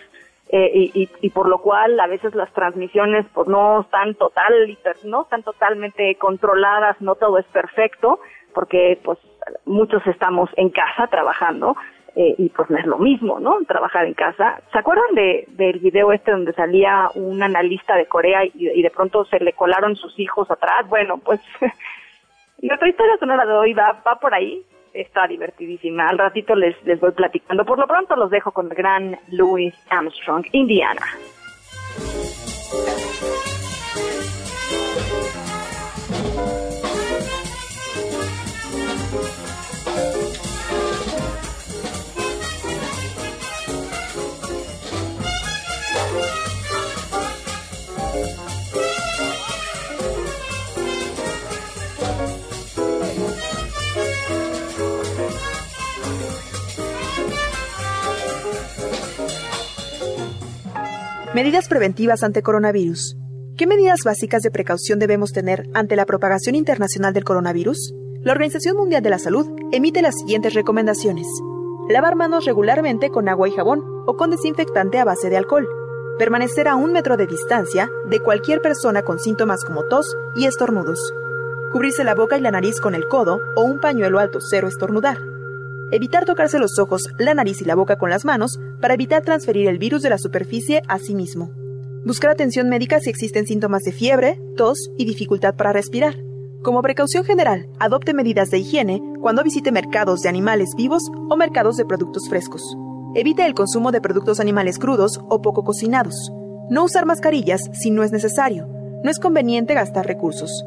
eh, y, por lo cual a veces las transmisiones pues no están total, no están totalmente controladas, no todo es perfecto porque pues muchos estamos en casa trabajando eh, y pues no es lo mismo, ¿no? Trabajar en casa. ¿Se acuerdan de, del video este donde salía un analista de Corea y de pronto se le colaron sus hijos atrás? Bueno, pues nuestra historia sonora de hoy va, va por ahí. Está divertidísima. Al ratito les, les voy platicando. Por lo pronto los dejo con el gran Louis Armstrong, Indiana. Medidas preventivas ante coronavirus. ¿Qué medidas básicas de precaución debemos tener ante la propagación internacional del coronavirus? La Organización Mundial de la Salud emite las siguientes recomendaciones. Lavar manos regularmente con agua y jabón o con desinfectante a base de alcohol. Permanecer a un metro de distancia de cualquier persona con síntomas como tos y estornudos. Cubrirse la boca y la nariz con el codo o un pañuelo alto cero estornudar. Evitar tocarse los ojos, la nariz y la boca con las manos para evitar transferir el virus de la superficie a sí mismo. Buscar atención médica si existen síntomas de fiebre, tos y dificultad para respirar. Como precaución general, adopte medidas de higiene cuando visite mercados de animales vivos o mercados de productos frescos. Evite el consumo de productos animales crudos o poco cocinados. No usar mascarillas si no es necesario. No es conveniente gastar recursos.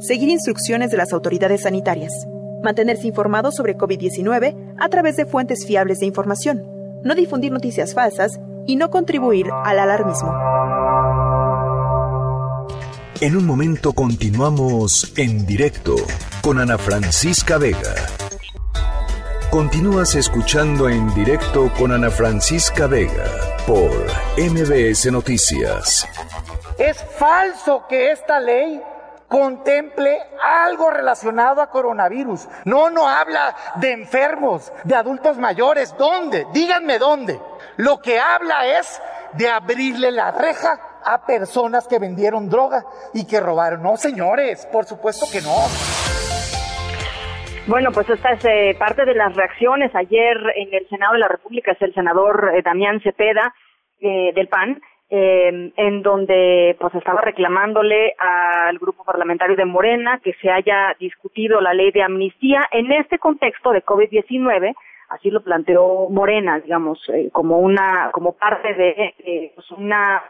Seguir instrucciones de las autoridades sanitarias. Mantenerse informado sobre COVID-19 a través de fuentes fiables de información. No difundir noticias falsas y no contribuir al alarmismo. En un momento continuamos en directo con Ana Francisca Vega. Continúas escuchando en directo con Ana Francisca Vega por MBS Noticias. Es falso que esta ley contemple algo relacionado a coronavirus. No, no habla de enfermos, de adultos mayores. ¿Dónde? Díganme dónde. Lo que habla es de abrirle la reja a personas que vendieron droga y que robaron. No, señores, por supuesto que no. Bueno, pues esta es eh, parte de las reacciones. Ayer en el Senado de la República es el senador eh, Damián Cepeda eh, del PAN, en donde pues estaba reclamándole al grupo parlamentario de Morena que se haya discutido la ley de amnistía en este contexto de COVID-19 así lo planteó Morena, digamos, como una, como parte de pues una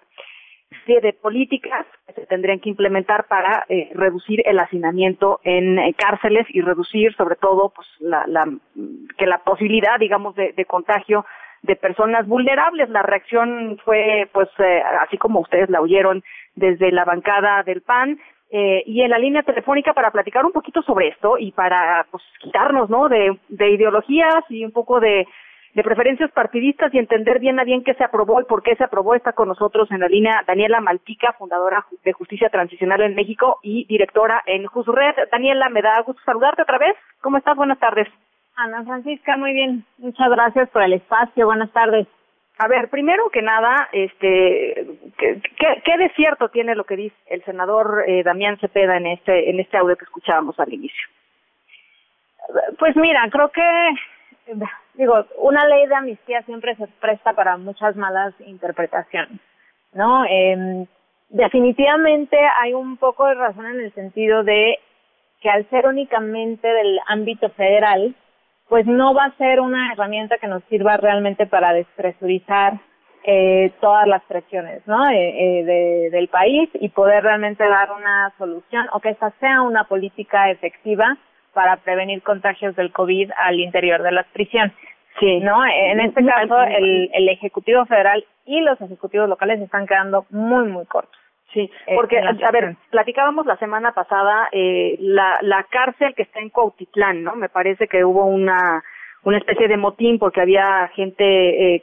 serie de políticas que se tendrían que implementar para eh, reducir el hacinamiento en eh, cárceles y reducir sobre todo pues la, la que la posibilidad digamos de, contagio de personas vulnerables la reacción fue pues eh, así como ustedes la oyeron desde la bancada del PAN eh, y en la línea telefónica para platicar un poquito sobre esto y para pues quitarnos no de, de ideologías y un poco de de preferencias partidistas y entender bien a bien qué se aprobó y por qué se aprobó. Está con nosotros en la línea Daniela Maltica, fundadora de Justicia Transicional en México y directora en Jusred. Daniela, me da gusto saludarte otra vez. ¿Cómo estás? Buenas tardes. Ana Francisca, muy bien. Muchas gracias por el espacio. Buenas tardes. A ver, primero que nada, este, ¿qué, qué, de cierto tiene lo que dice el senador eh, Damián Cepeda en este, en este audio que escuchábamos al inicio? Pues mira, creo que digo, una ley de amnistía siempre se presta para muchas malas interpretaciones, ¿no? Eh, definitivamente hay un poco de razón en el sentido de que al ser únicamente del ámbito federal, pues no va a ser una herramienta que nos sirva realmente para despresurizar eh, todas las presiones ¿no? Eh, eh, de, del país y poder realmente dar una solución o que esta sea una política efectiva para prevenir contagios del COVID al interior de las prisiones. Sí. ¿No? En este caso, el, el Ejecutivo Federal y los ejecutivos locales están quedando muy, muy cortos. Sí, eh, porque, a ver, platicábamos la semana pasada eh, la, la cárcel que está en Cuautitlán, ¿no? Me parece que hubo una, una especie de motín porque había gente eh,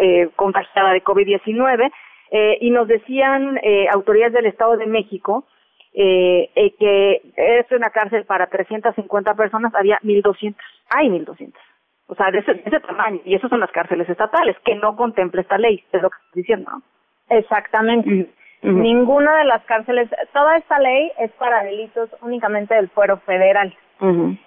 eh, contagiada de COVID-19 eh, y nos decían eh, autoridades del Estado de México eh, eh, que es una cárcel para 350 personas, había 1.200, hay 1.200. O sea, de ese, ese tamaño. Y esas son las cárceles estatales, que no contempla esta ley, es lo que estoy diciendo, ¿no? Exactamente. Ninguna de las cárceles, toda esta ley es para delitos únicamente del fuero federal.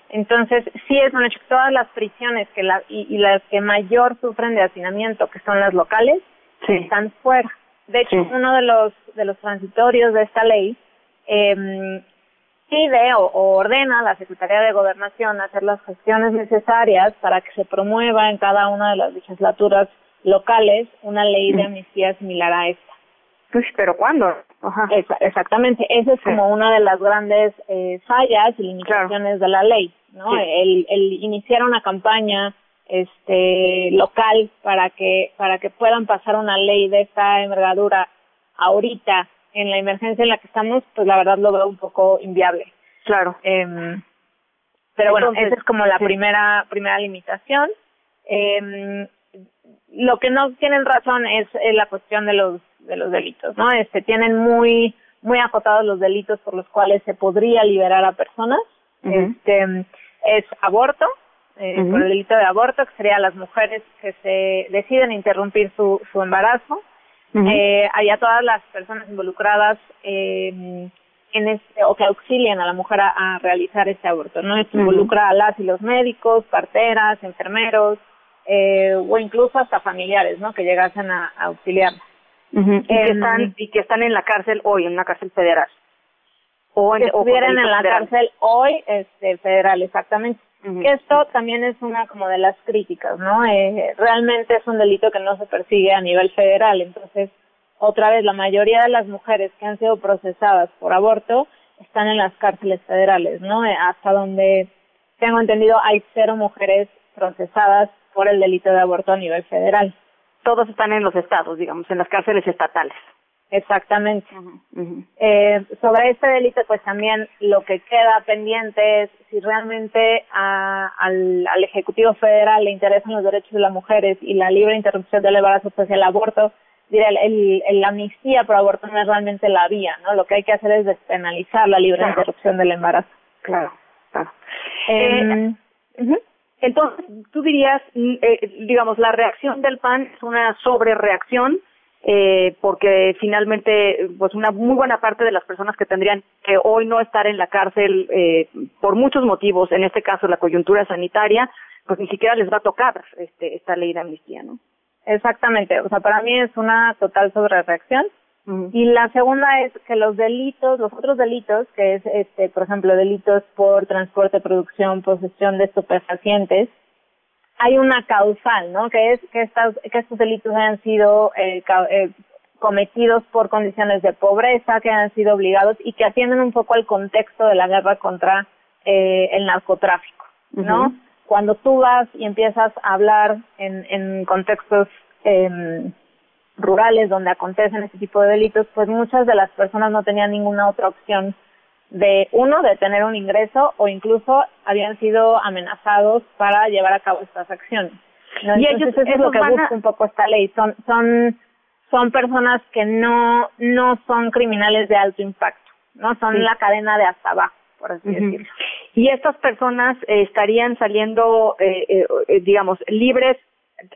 Entonces, sí es un hecho que todas las prisiones que la, y, y, las que mayor sufren de hacinamiento, que son las locales, están fuera. De hecho, uno de los, de los transitorios de esta ley eh, pide o, ordena a la Secretaría de Gobernación hacer las gestiones necesarias para que se promueva en cada una de las legislaturas locales una ley de amnistía similar a esta. Pues, pero ¿cuándo? Ajá. exactamente, esa es como una de las grandes eh, fallas y limitaciones de la ley, ¿no? El, el iniciar una campaña este local para que para que puedan pasar una ley de esta envergadura ahorita en la emergencia en la que estamos, pues la verdad lo veo un poco inviable. Claro. Eh, pero bueno, esa es como la primera primera limitación. Eh, lo que no tienen razón es, la cuestión de los de los delitos, ¿no? Este tienen muy muy acotados los delitos por los cuales se podría liberar a personas. Este es aborto, eh, por el delito de aborto, que sería las mujeres que se deciden interrumpir su, su embarazo, eh, todas las personas involucradas eh, en este, o que auxilien a la mujer a, a realizar este aborto, ¿no? Esto involucra a las y los médicos, parteras, enfermeros, eh, o incluso hasta familiares, ¿no? Que llegasen a, a y, que Em, están, y que están en la cárcel hoy, en una cárcel federal. O, en, que o estuvieran en la cárcel hoy este federal exactamente. Que esto también es una como de las críticas no eh, realmente es un delito que no se persigue a nivel federal. Entonces otra vez la mayoría de las mujeres que han sido procesadas por aborto están en las cárceles federales no Eh, hasta donde tengo entendido hay cero mujeres procesadas por el delito de aborto a nivel federal Todos están en los estados, digamos, en las cárceles estatales. Exactamente. Eh, sobre este delito, pues también lo que queda pendiente es si realmente a- al, al Ejecutivo Federal le interesan los derechos de las mujeres y la libre interrupción del embarazo, pues el aborto, diré, el, el, amnistía por aborto no es realmente la vía, ¿no? Lo que hay que hacer es despenalizar la libre Claro. interrupción del embarazo. Claro, claro. Em, Eh, Entonces, tú dirías, mm, eh, digamos, la reacción del PAN es una sobrereacción, eh, porque finalmente, pues una muy buena parte de las personas que tendrían que hoy no estar en la cárcel eh, por muchos motivos, en este caso la coyuntura sanitaria, pues ni siquiera les va a tocar este, esta ley de amnistía, ¿no? Exactamente, o sea, para mí es una total sobrereacción. Y la segunda es que los delitos, los otros delitos, que es, este, por ejemplo, delitos por transporte, producción, posesión de estupefacientes, hay una causal, ¿no? Que es que estas, que estos delitos hayan sido eh, eh, cometidos por condiciones de pobreza, que hayan sido obligados y que atienden un poco al contexto de la guerra contra eh, el narcotráfico, ¿no? Cuando tú vas y empiezas a hablar en, en contextos em, rurales donde acontecen este tipo de delitos, pues muchas de las personas no tenían ninguna otra opción de uno de tener un ingreso o incluso habían sido amenazados para llevar a cabo estas acciones. ¿no? Y Entonces, ellos- eso es lo que a- busca un poco esta ley. Son son son personas que no no son criminales de alto impacto, no son Sí. la cadena de hasta abajo, por así decirlo. Y estas personas eh, estarían saliendo, eh, eh, digamos, libres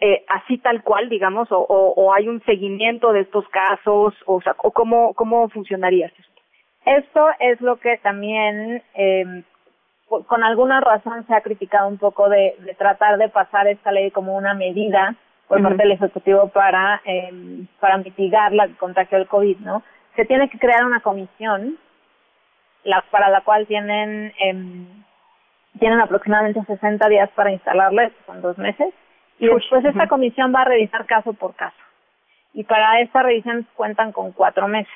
eh, así tal cual, digamos, o, o, o hay un seguimiento de estos casos, o, sea, o cómo, cómo funcionaría esto. Esto es lo que también, eh, con alguna razón, se ha criticado un poco de, de tratar de pasar esta ley como una medida por parte del Ejecutivo para, eh, para mitigar la el contagio del COVID, ¿no? Se tiene que crear una comisión la, para la cual tienen em, tienen aproximadamente 60 días para instalarla, son dos meses, y después esta comisión va a revisar caso por caso. Y para esta revisión cuentan con cuatro meses.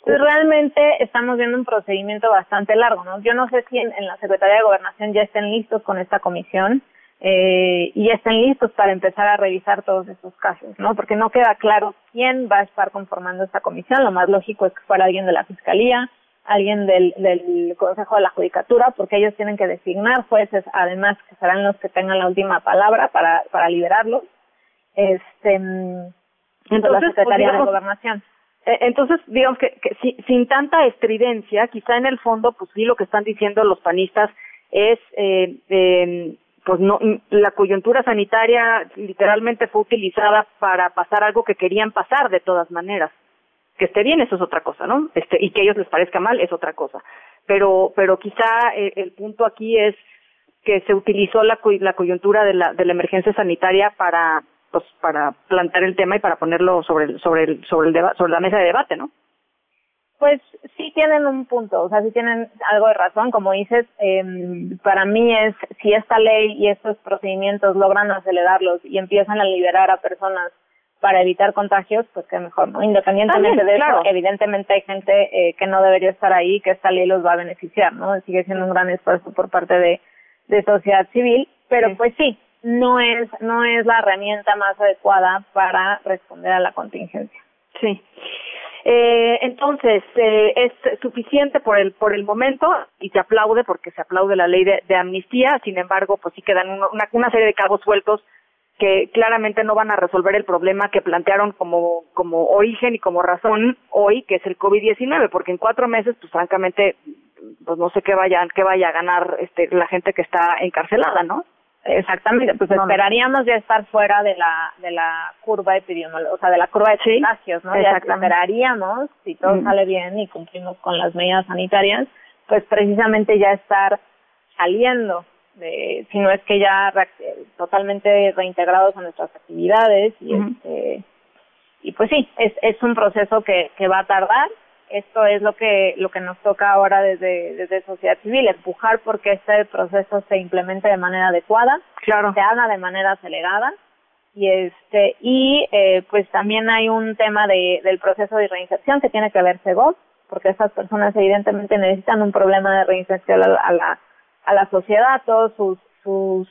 Entonces, realmente estamos viendo un procedimiento bastante largo, ¿no? Yo no sé si en, en la Secretaría de Gobernación ya estén listos con esta comisión eh, y ya estén listos para empezar a revisar todos estos casos, ¿no? Porque no queda claro quién va a estar conformando esta comisión. Lo más lógico es que fuera alguien de la Fiscalía, alguien del, del Consejo de la Judicatura, porque ellos tienen que designar jueces, además que serán los que tengan la última palabra para, para liberarlos. Este, pues, la Entonces, pues, Secretaría digamos, de Gobernación. Eh, Entonces, digamos que, que si- sin tanta estridencia, quizá en el fondo, pues sí, lo que están diciendo los panistas es, eh, eh, pues no, la coyuntura sanitaria literalmente fue utilizada para pasar algo que querían pasar de todas maneras. Que esté bien, eso es otra cosa, ¿no? Este, y que a ellos les parezca mal, es otra cosa. Pero, pero quizá eh, el punto aquí es que se utilizó la, la coyuntura de la, de la emergencia sanitaria para, pues, para plantear el tema y para ponerlo sobre el, sobre el, sobre el deba- sobre la mesa de debate, ¿no? Pues sí tienen un punto, o sea, sí tienen algo de razón, como dices, em, para mí es si esta ley y estos procedimientos logran acelerarlos y empiezan a liberar a personas para evitar contagios, pues que mejor, ¿no? Independientemente También, de claro. eso, evidentemente hay gente eh, que no debería estar ahí, que esta ley los va a beneficiar, ¿no? Sigue siendo un gran esfuerzo por parte de, de sociedad civil, pero pues sí, no es, no es la herramienta más adecuada para responder a la contingencia. Sí. Eh, entonces, eh, es suficiente por el, por el momento y se aplaude porque se aplaude la ley de, de amnistía, sin embargo, pues sí quedan uno- una, una serie de cabos sueltos que claramente no van a resolver el problema que plantearon como, como origen y como razón hoy, que es el COVID-19, porque en cuatro meses, pues francamente, pues no sé qué vaya, qué vaya a ganar este, la gente que está encarcelada, ¿no? Exactamente, pues esperaríamos ya estar fuera de la de la curva epidemiológica, o sea, de la curva de contagios, ¿no? Ya esperaríamos, si todo Mm. sale bien y cumplimos con las medidas sanitarias, pues precisamente ya estar saliendo de, si no es que ya re- totalmente reintegrados a nuestras actividades y este y pues sí, es, es un proceso que, que va a tardar. Esto es lo que lo que nos toca ahora desde desde sociedad civil, empujar porque este proceso se implemente de manera adecuada, claro. se haga de manera acelerada y este y eh, pues también hay un tema de, del proceso de reinserción que tiene que ver Segov, porque estas personas evidentemente necesitan un problema de reinserción a la, a la, a la sociedad, todos sus sus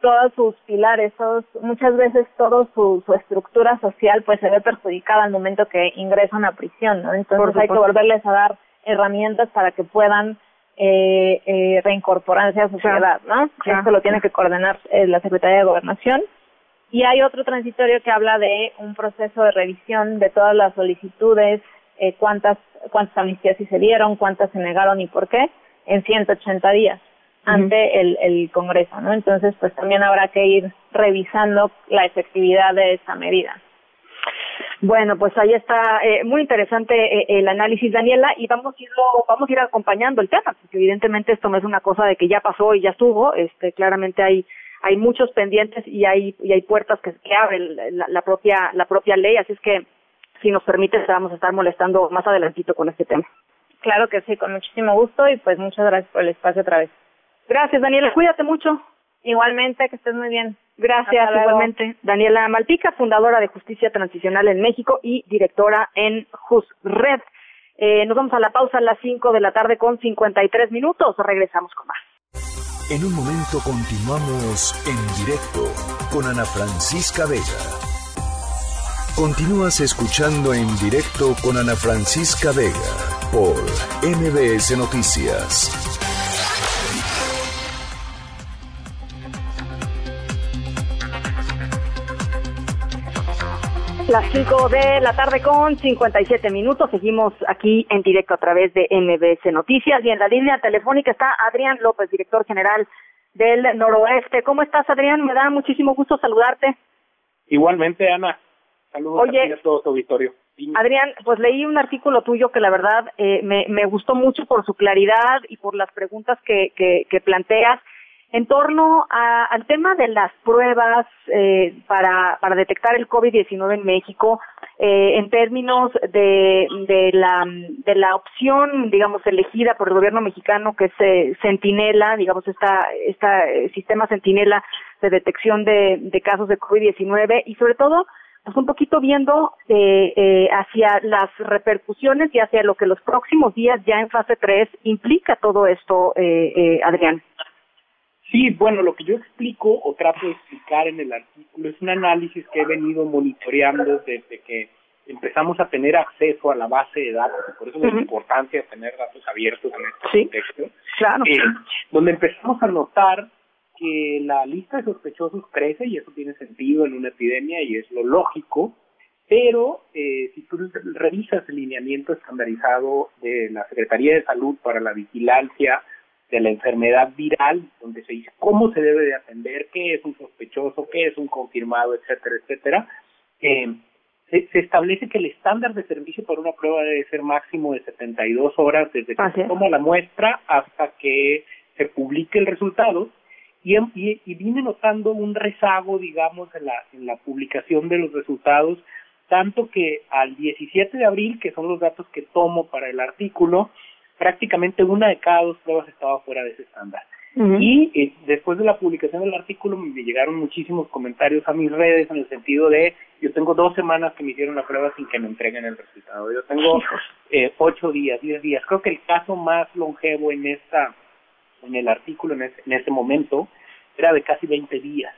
todos sus pilares, todos, muchas veces todo su, su estructura social pues se ve perjudicada al momento que ingresan a prisión, ¿no? Entonces hay que volverles a dar herramientas para que puedan eh, eh, reincorporarse a la sociedad, ¿no? Claro. Esto lo tiene que coordinar eh, la Secretaría de Gobernación. Y hay otro transitorio que habla de un proceso de revisión de todas las solicitudes, eh, cuántas, cuántas amnistías sí se dieron, cuántas se negaron y por qué, en 180 días ante el, el Congreso, ¿no? Entonces, pues también habrá que ir revisando la efectividad de esa medida. Bueno, pues ahí está eh, muy interesante eh, el análisis, Daniela, y vamos a irlo, vamos a ir acompañando el tema, porque evidentemente esto no es una cosa de que ya pasó y ya estuvo, este, claramente hay hay muchos pendientes y hay y hay puertas que, que abre la, la propia la propia ley, así es que si nos permite vamos a estar molestando más adelantito con este tema. Claro que sí, con muchísimo gusto y pues muchas gracias por el espacio otra vez. Gracias, Daniela, cuídate mucho. Igualmente, que estés muy bien. Gracias, Hasta luego. igualmente. Daniela Malpica, fundadora de Justicia Transicional en México y directora en JustRed. Eh, nos vamos a la pausa a las 5 de la tarde con 53 minutos. Regresamos con más. En un momento continuamos en directo con Ana Francisca Vega. Continúas escuchando en directo con Ana Francisca Vega por MBS Noticias. Las 5 de la tarde con 57 minutos. Seguimos aquí en directo a través de MBS Noticias. Y en la línea telefónica está Adrián López, director general del Noroeste. ¿Cómo estás, Adrián? Me da muchísimo gusto saludarte. Igualmente, Ana. Saludos Oye, a todo tu auditorio. Adrián, pues leí un artículo tuyo que la verdad eh, me, me gustó mucho por su claridad y por las preguntas que, que, que planteas en torno a- al tema de las pruebas eh, para, para detectar el COVID-19 en México, eh, en términos de, de, la, de la opción, digamos, elegida por el gobierno mexicano, que es eh, Centinela, digamos, esta, esta eh, sistema Centinela de detección de, de casos de COVID-19 y sobre todo pues un poquito viendo eh, eh, hacia las repercusiones y hacia lo que los próximos días ya en fase 3 implica todo esto, eh, eh, Adrián. Sí, bueno, lo que yo explico o trato de explicar en el artículo es un análisis que he venido monitoreando desde que empezamos a tener acceso a la base de datos, y por eso la Ujú. importancia de tener datos abiertos en este Sí. contexto. Claro. Eh, donde empezamos a notar que la lista de sospechosos crece y eso tiene sentido en una epidemia y es lo lógico, pero eh, si tú revisas el lineamiento estandarizado de la Secretaría de Salud para la vigilancia de la enfermedad viral, donde se dice cómo se debe de atender, qué es un sospechoso, qué es un confirmado, etcétera, etcétera, eh, se, se establece que el estándar de servicio para una prueba debe ser máximo de 72 horas desde que Así se toma la muestra hasta que se publique el resultado y, y, y vine notando un rezago, digamos, en la, en la publicación de los resultados, tanto que al 17 de abril, que son los datos que tomo para el artículo, prácticamente una de cada dos pruebas estaba fuera de ese estándar. Y eh, después de la publicación del artículo me llegaron muchísimos comentarios a mis redes en el sentido de yo tengo dos semanas que me hicieron la prueba sin que me entreguen el resultado. Yo tengo eh, ocho días, diez días. Creo que el caso más longevo en esta, en el artículo en ese, en ese momento era de casi 20 días.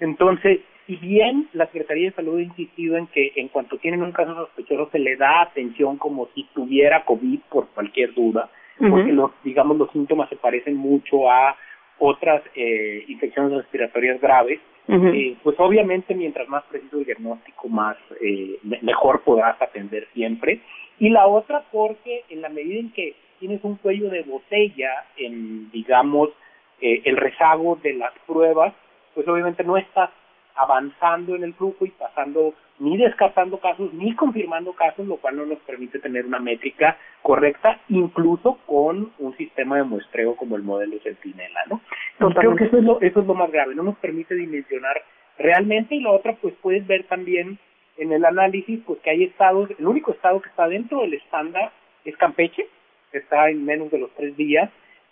Entonces, si bien la Secretaría de Salud ha insistido en que en cuanto tienen un caso sospechoso se le da atención como si tuviera COVID por cualquier duda, porque los, digamos los síntomas se parecen mucho a otras eh, infecciones respiratorias graves, eh, pues obviamente mientras más preciso el diagnóstico, más eh, me- mejor podrás atender siempre. Y la otra porque en la medida en que tienes un cuello de botella en, digamos, eh, el rezago de las pruebas, pues obviamente no estás avanzando en el flujo y pasando ni descartando casos ni confirmando casos, lo cual no nos permite tener una métrica correcta, incluso con un sistema de muestreo como el modelo Centinela, ¿no? Entonces creo que eso es lo eso es lo más grave, no nos permite dimensionar realmente y la otra pues puedes ver también en el análisis pues que hay estados, el único estado que está dentro del estándar es Campeche, está en menos de los tres días,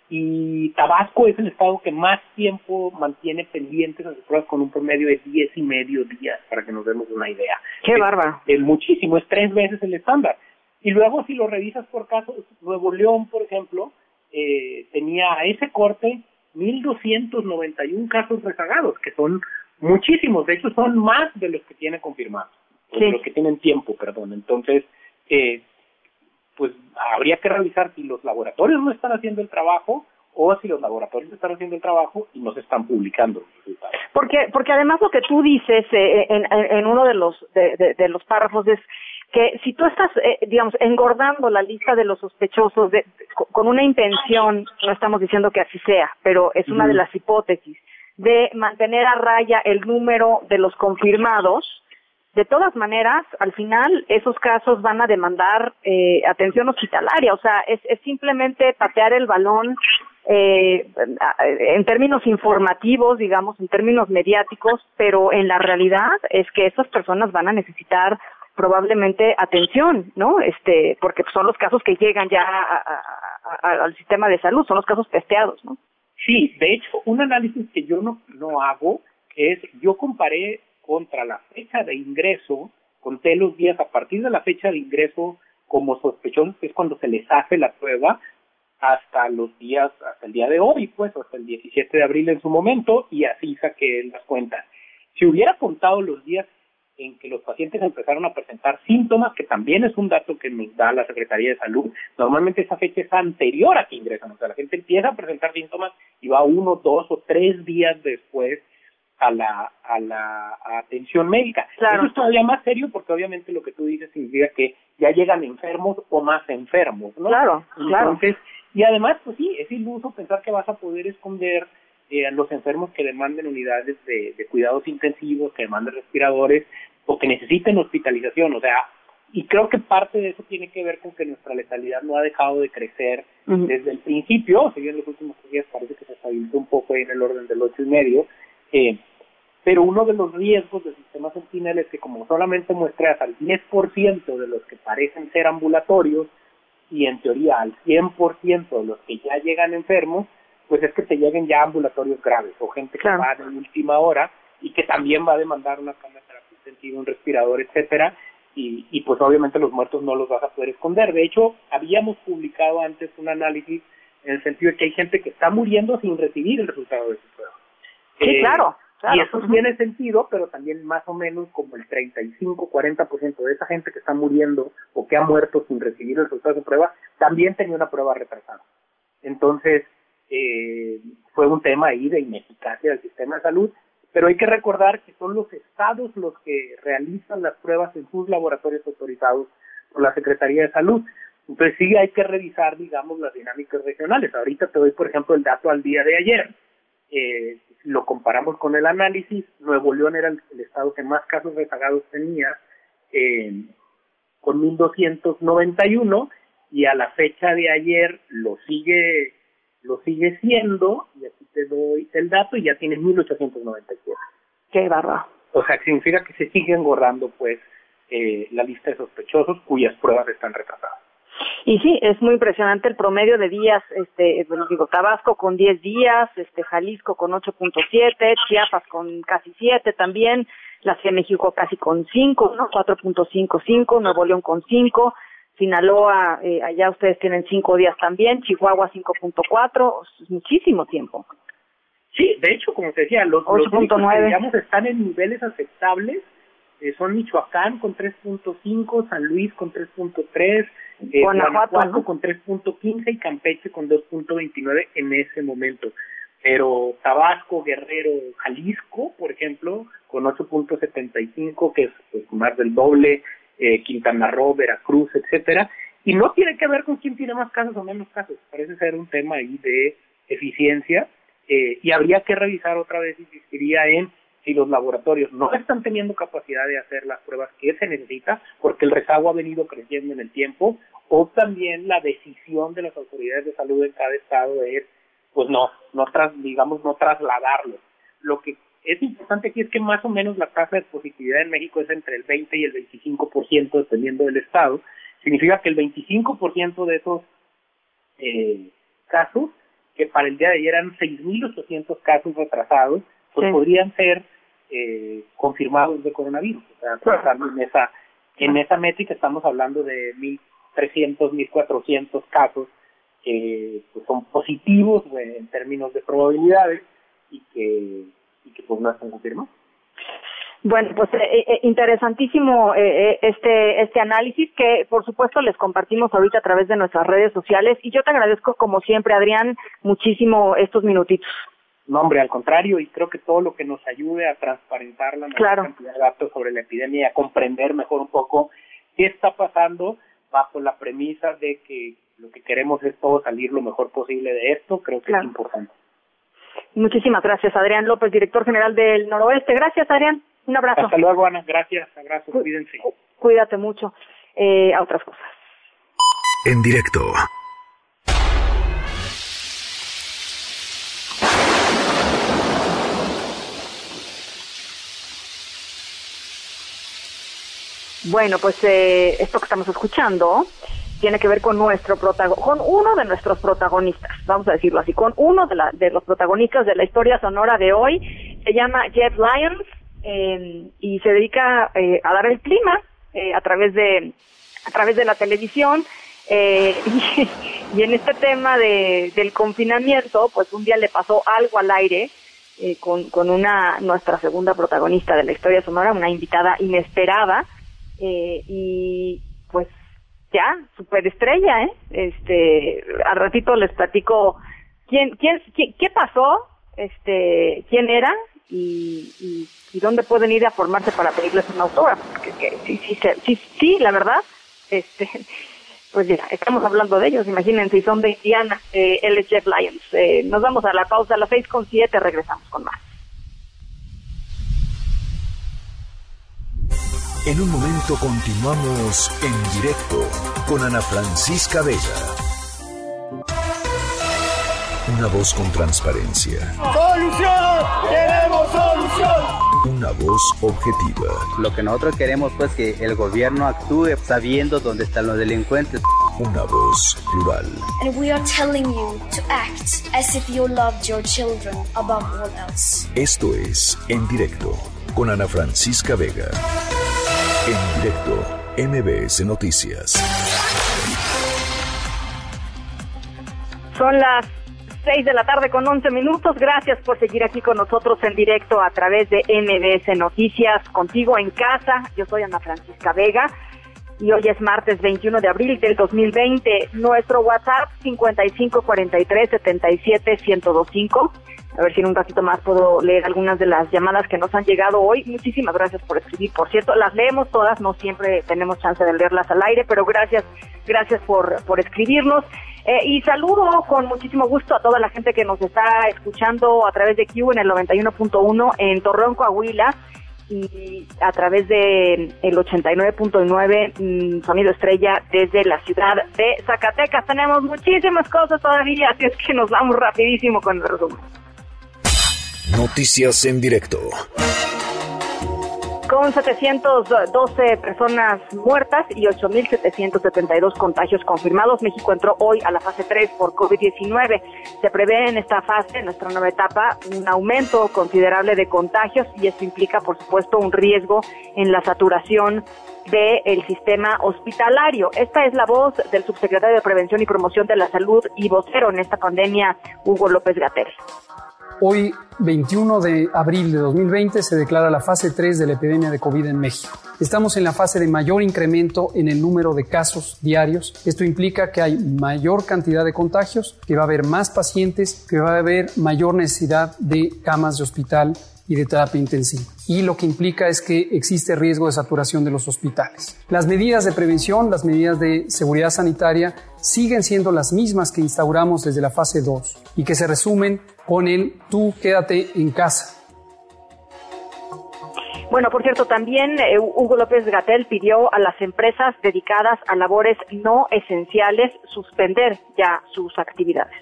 y Tabasco es el estado que más tiempo mantiene pendientes las pruebas con un promedio de diez y medio días, para que nos demos una idea. ¡Qué bárbaro! Es muchísimo, es tres veces el estándar. Y luego si lo revisas por casos, Nuevo León, por ejemplo, eh, tenía a ese corte 1.291 casos rezagados, que son muchísimos, de hecho son más de los que tiene confirmados, de los que tienen tiempo, perdón. Entonces, eh, pues habría que revisar si los laboratorios no están haciendo el trabajo o si los laboratorios están haciendo el trabajo y no se están publicando los resultados. Porque, porque además lo que tú dices eh, en, en, uno de los, de, de, los párrafos es que si tú estás, eh, digamos, engordando la lista de los sospechosos de, con una intención, no estamos diciendo que así sea, pero es una de las hipótesis, de mantener a raya el número de los confirmados, de todas maneras, al final, esos casos van a demandar eh, atención hospitalaria. O sea, es, es simplemente patear el balón eh, en términos informativos, digamos, en términos mediáticos, pero en la realidad es que esas personas van a necesitar probablemente atención, ¿no? Este, porque son los casos que llegan ya al sistema de salud, son los casos testeados, ¿no? Sí, de hecho, un análisis que yo no, no hago es, yo comparé contra la fecha de ingreso, conté los días a partir de la fecha de ingreso como sospechosos, que es cuando se les hace la prueba, hasta los días, hasta el día de hoy, pues, hasta el 17 de abril en su momento, y así saqué las cuentas. Si hubiera contado los días en que los pacientes empezaron a presentar síntomas, que también es un dato que nos da la Secretaría de Salud, normalmente esa fecha es anterior a que ingresan, o sea, la gente empieza a presentar síntomas y va uno, dos o tres días después a la, a la atención médica. Eso es todavía más serio porque obviamente lo que tú dices significa que ya llegan enfermos o más enfermos, ¿no? Claro, Entonces, y además, pues sí, es iluso pensar que vas a poder esconder eh, a los enfermos que demanden unidades de, de cuidados intensivos, que demanden respiradores o que necesiten hospitalización, o sea, y creo que parte de eso tiene que ver con que nuestra letalidad no ha dejado de crecer desde el principio, o en los últimos días parece que se estabilizó un poco ahí en el orden del ocho y medio, eh, pero uno de los riesgos del sistema Sentinel es que como solamente muestras al 10% de los que parecen ser ambulatorios y en teoría al 100% de los que ya llegan enfermos, pues es que te lleguen ya ambulatorios graves o gente que va de última hora y que también va a demandar una cama de terapia intensiva, un respirador, etcétera, y, y pues obviamente los muertos no los vas a poder esconder. De hecho, habíamos publicado antes un análisis en el sentido de que hay gente que está muriendo sin recibir el resultado de su prueba. Sí, eh, claro. Y eso tiene sentido, pero también más o menos como el 35-40% de esa gente que está muriendo o que ha muerto sin recibir el resultado de su prueba, también tenía una prueba retrasada. Entonces, eh, fue un tema ahí de ineficacia del sistema de salud, pero hay que recordar que son los estados los que realizan las pruebas en sus laboratorios autorizados por la Secretaría de Salud. Entonces sí hay que revisar, digamos, las dinámicas regionales. Ahorita te doy, por ejemplo, el dato al día de ayer. Eh, lo comparamos con el análisis, Nuevo León era el, estado que más casos rezagados tenía, eh, con 1.291, y a la fecha de ayer lo sigue lo sigue siendo, y aquí te doy el dato, y ya tiene 1.897. Qué barba. O sea, significa que se sigue engordando, pues, eh, la lista de sospechosos cuyas pruebas están retrasadas. Y sí, es muy impresionante el promedio de días, este, bueno, digo, Tabasco con 10 días, este, Jalisco con 8.7, Chiapas con casi 7 también, la Ciudad de México casi con 5, ¿no? 4.55, Nuevo León con 5, Sinaloa, eh, allá ustedes tienen 5 días también, Chihuahua 5.4, es muchísimo tiempo. Sí, de hecho, como te decía, los, los digamos, están en niveles aceptables, eh, son Michoacán con 3.5, San Luis con 3.3, eh, Guanajuato, con 3.15 y Campeche con 2.29 en ese momento. Pero Tabasco, Guerrero, Jalisco, por ejemplo, con 8.75, que es pues, más del doble, eh, Quintana Roo, Veracruz, etcétera, y no tiene que ver con quién tiene más casos o menos casos, parece ser un tema ahí de eficiencia, eh, y habría que revisar otra vez, insistiría en si los laboratorios no están teniendo capacidad de hacer las pruebas que se necesita, porque el rezago ha venido creciendo en el tiempo, o también la decisión de las autoridades de salud en cada estado es, pues no, no tras, digamos, no trasladarlo. Lo que es importante aquí es que más o menos la tasa de positividad en México es entre el 20 y el 25% dependiendo del estado. Significa que el 25% de esos eh, casos, que para el día de ayer eran 6.800 casos retrasados, pues podrían ser eh, confirmados de coronavirus. O sea, en esa, en esa métrica estamos hablando de 1.300, 1.400 casos que pues, son positivos eh, en términos de probabilidades y que, y que pues no están confirmados. Bueno, pues eh, eh interesantísimo eh, este este análisis que por supuesto les compartimos ahorita a través de nuestras redes sociales y yo te agradezco como siempre Adrián muchísimo estos minutitos. No, hombre, al contrario, y creo que todo lo que nos ayude a transparentar la mayor cantidad de datos sobre la epidemia y a comprender mejor un poco qué está pasando bajo la premisa de que lo que queremos es todo salir lo mejor posible de esto, creo que es importante. Muchísimas gracias, Adrián López, director general del Noroeste. Gracias, Adrián. Un abrazo. Hasta luego, Ana. Gracias. Abrazo. Cuídense. Cuídate mucho. Eh, a otras cosas. En directo. Bueno, pues eh, esto que estamos escuchando tiene que ver con nuestro con uno de nuestros protagonistas, vamos a decirlo así, con uno de, la, de los protagonistas de la historia sonora de hoy. Se llama Jeff Lyons eh, y se dedica eh, a dar el clima eh, a través de a través de la televisión. Eh, y, y, en este tema de, del confinamiento, pues un día le pasó algo al aire eh, con, con una nuestra segunda protagonista de la historia sonora, una invitada inesperada eh, y pues ya, superestrella, ¿eh? Este, al ratito les platico quién, quién, qué pasó, este, quién era y, y, y, dónde pueden ir a formarse para pedirles una autógrafo, porque que, sí, sí, sí, sí, la verdad, este, pues ya, estamos hablando de ellos, imagínense, y son de Indiana, eh, Jeff Lyons. Eh, nos vamos a la pausa a las seis con siete, regresamos con más. En un momento continuamos en directo con Ana Francisca Vega. Una voz con transparencia. ¡Solución! ¡Queremos solución! Una voz objetiva. Lo que nosotros queremos pues que el gobierno actúe sabiendo dónde están los delincuentes. Una voz plural. And we are telling you to act as if you loved your children above all else. Esto es En Directo con Ana Francisca Vega. En directo, MBS Noticias. Son las 6 de la tarde con 11 minutos. Gracias por seguir aquí con nosotros en directo a través de MBS Noticias, contigo en casa. Yo soy Ana Francisca Vega y hoy es martes 21 de abril del 2020. Nuestro WhatsApp 5543 77 1025 a ver si en un ratito más puedo leer algunas de las llamadas que nos han llegado hoy. Muchísimas gracias por escribir. Por cierto, las leemos todas, no siempre tenemos chance de leerlas al aire, pero gracias, gracias por, por escribirnos. Eh, y saludo con muchísimo gusto a toda la gente que nos está escuchando a través de Q en el 91.1 en Torreón, Coahuila y a través de el 89.9 mm, sonido estrella desde la ciudad de Zacatecas. Tenemos muchísimas cosas todavía, así es que nos vamos rapidísimo con el resumen. Noticias en directo. Con 712 personas muertas y 8.772 contagios confirmados, México entró hoy a la fase 3 por COVID-19. Se prevé en esta fase, en nuestra nueva etapa, un aumento considerable de contagios y esto implica, por supuesto, un riesgo en la saturación del sistema hospitalario. Esta es la voz del subsecretario de Prevención y Promoción de la Salud y vocero en esta pandemia, Hugo López Gatel. Hoy, 21 de abril de 2020, se declara la fase 3 de la epidemia de COVID en México. Estamos en la fase de mayor incremento en el número de casos diarios. Esto implica que hay mayor cantidad de contagios, que va a haber más pacientes, que va a haber mayor necesidad de camas de hospital y de terapia intensiva. Y lo que implica es que existe riesgo de saturación de los hospitales. Las medidas de prevención, las medidas de seguridad sanitaria siguen siendo las mismas que instauramos desde la fase 2 y que se resumen con el tú quédate en casa. Bueno, por cierto, también eh, Hugo López Gatel pidió a las empresas dedicadas a labores no esenciales suspender ya sus actividades.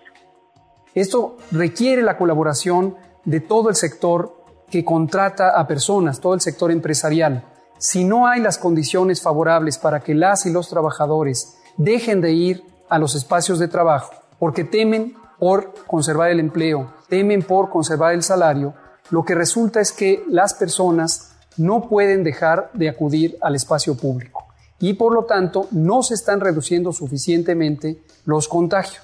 Esto requiere la colaboración de todo el sector que contrata a personas, todo el sector empresarial. Si no hay las condiciones favorables para que las y los trabajadores dejen de ir a los espacios de trabajo porque temen por conservar el empleo, temen por conservar el salario, lo que resulta es que las personas no pueden dejar de acudir al espacio público y por lo tanto no se están reduciendo suficientemente los contagios.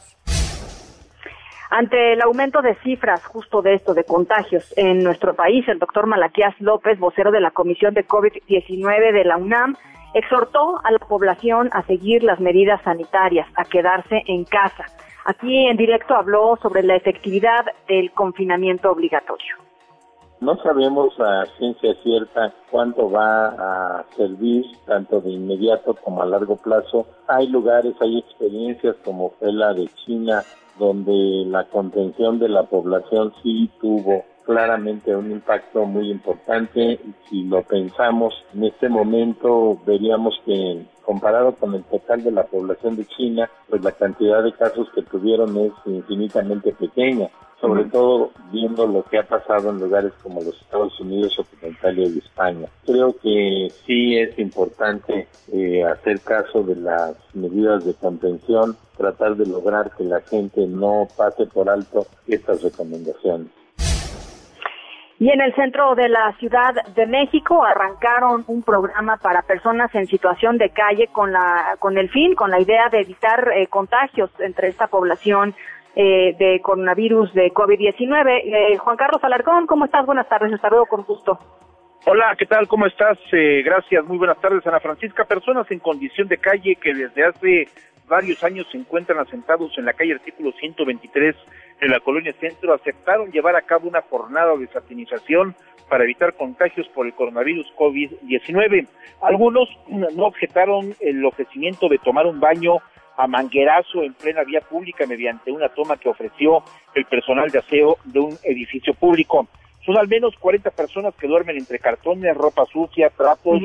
Ante el aumento de cifras justo de esto, de contagios en nuestro país, el doctor Malaquías López, vocero de la Comisión de COVID-19 de la UNAM, exhortó a la población a seguir las medidas sanitarias, a quedarse en casa. Aquí en directo habló sobre la efectividad del confinamiento obligatorio. No sabemos a ciencia cierta cuánto va a servir, tanto de inmediato como a largo plazo. Hay lugares, hay experiencias como fue la de China, donde la contención de la población sí tuvo claramente un impacto muy importante. Si lo pensamos en este momento, veríamos que comparado con el total de la población de China, pues la cantidad de casos que tuvieron es infinitamente pequeña sobre todo viendo lo que ha pasado en lugares como los Estados Unidos Occidentales y España. Creo que sí es importante eh, hacer caso de las medidas de contención, tratar de lograr que la gente no pase por alto estas recomendaciones. Y en el centro de la Ciudad de México arrancaron un programa para personas en situación de calle con la con el fin, con la idea de evitar eh, contagios entre esta población eh, de coronavirus de COVID-19. Eh, Juan Carlos Alarcón, ¿cómo estás? Buenas tardes, hasta luego, con gusto. Hola, ¿qué tal? ¿Cómo estás? Eh, gracias, muy buenas tardes, Ana Francisca. Personas en condición de calle que desde hace varios años se encuentran asentados en la calle artículo 123 en la colonia centro aceptaron llevar a cabo una jornada de satinización para evitar contagios por el coronavirus COVID-19. Algunos no objetaron el ofrecimiento de tomar un baño a manguerazo en plena vía pública mediante una toma que ofreció el personal de aseo de un edificio público. Son al menos 40 personas que duermen entre cartones, ropa sucia, trapos,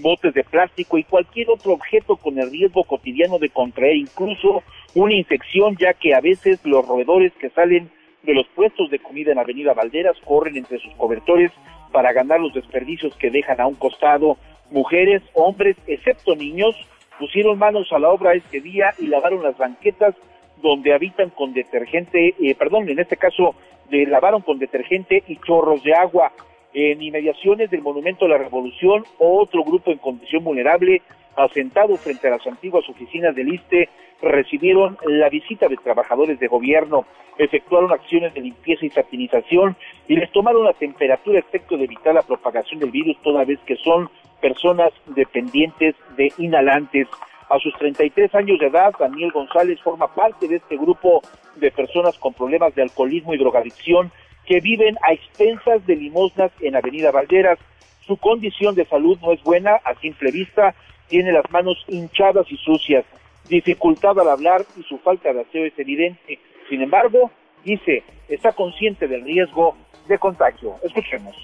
botes de plástico y cualquier otro objeto con el riesgo cotidiano de contraer incluso una infección, ya que a veces los roedores que salen de los puestos de comida en Avenida Valderas corren entre sus cobertores para ganar los desperdicios que dejan a un costado. Mujeres, hombres, excepto niños, pusieron manos a la obra este día y lavaron las banquetas donde habitan con detergente, eh, perdón, en este caso de, lavaron con detergente y chorros de agua. En inmediaciones del Monumento a la Revolución, otro grupo en condición vulnerable, asentado frente a las antiguas oficinas del ISTE, recibieron la visita de trabajadores de gobierno, efectuaron acciones de limpieza y satinización y les tomaron la temperatura efecto de evitar la propagación del virus, toda vez que son personas dependientes de inhalantes. A sus 33 años de edad, Daniel González forma parte de este grupo de personas con problemas de alcoholismo y drogadicción que viven a expensas de limosnas en Avenida Valderas. Su condición de salud no es buena a simple vista, tiene las manos hinchadas y sucias, dificultad al hablar y su falta de aseo es evidente. Sin embargo, dice, está consciente del riesgo de contagio. Escuchemos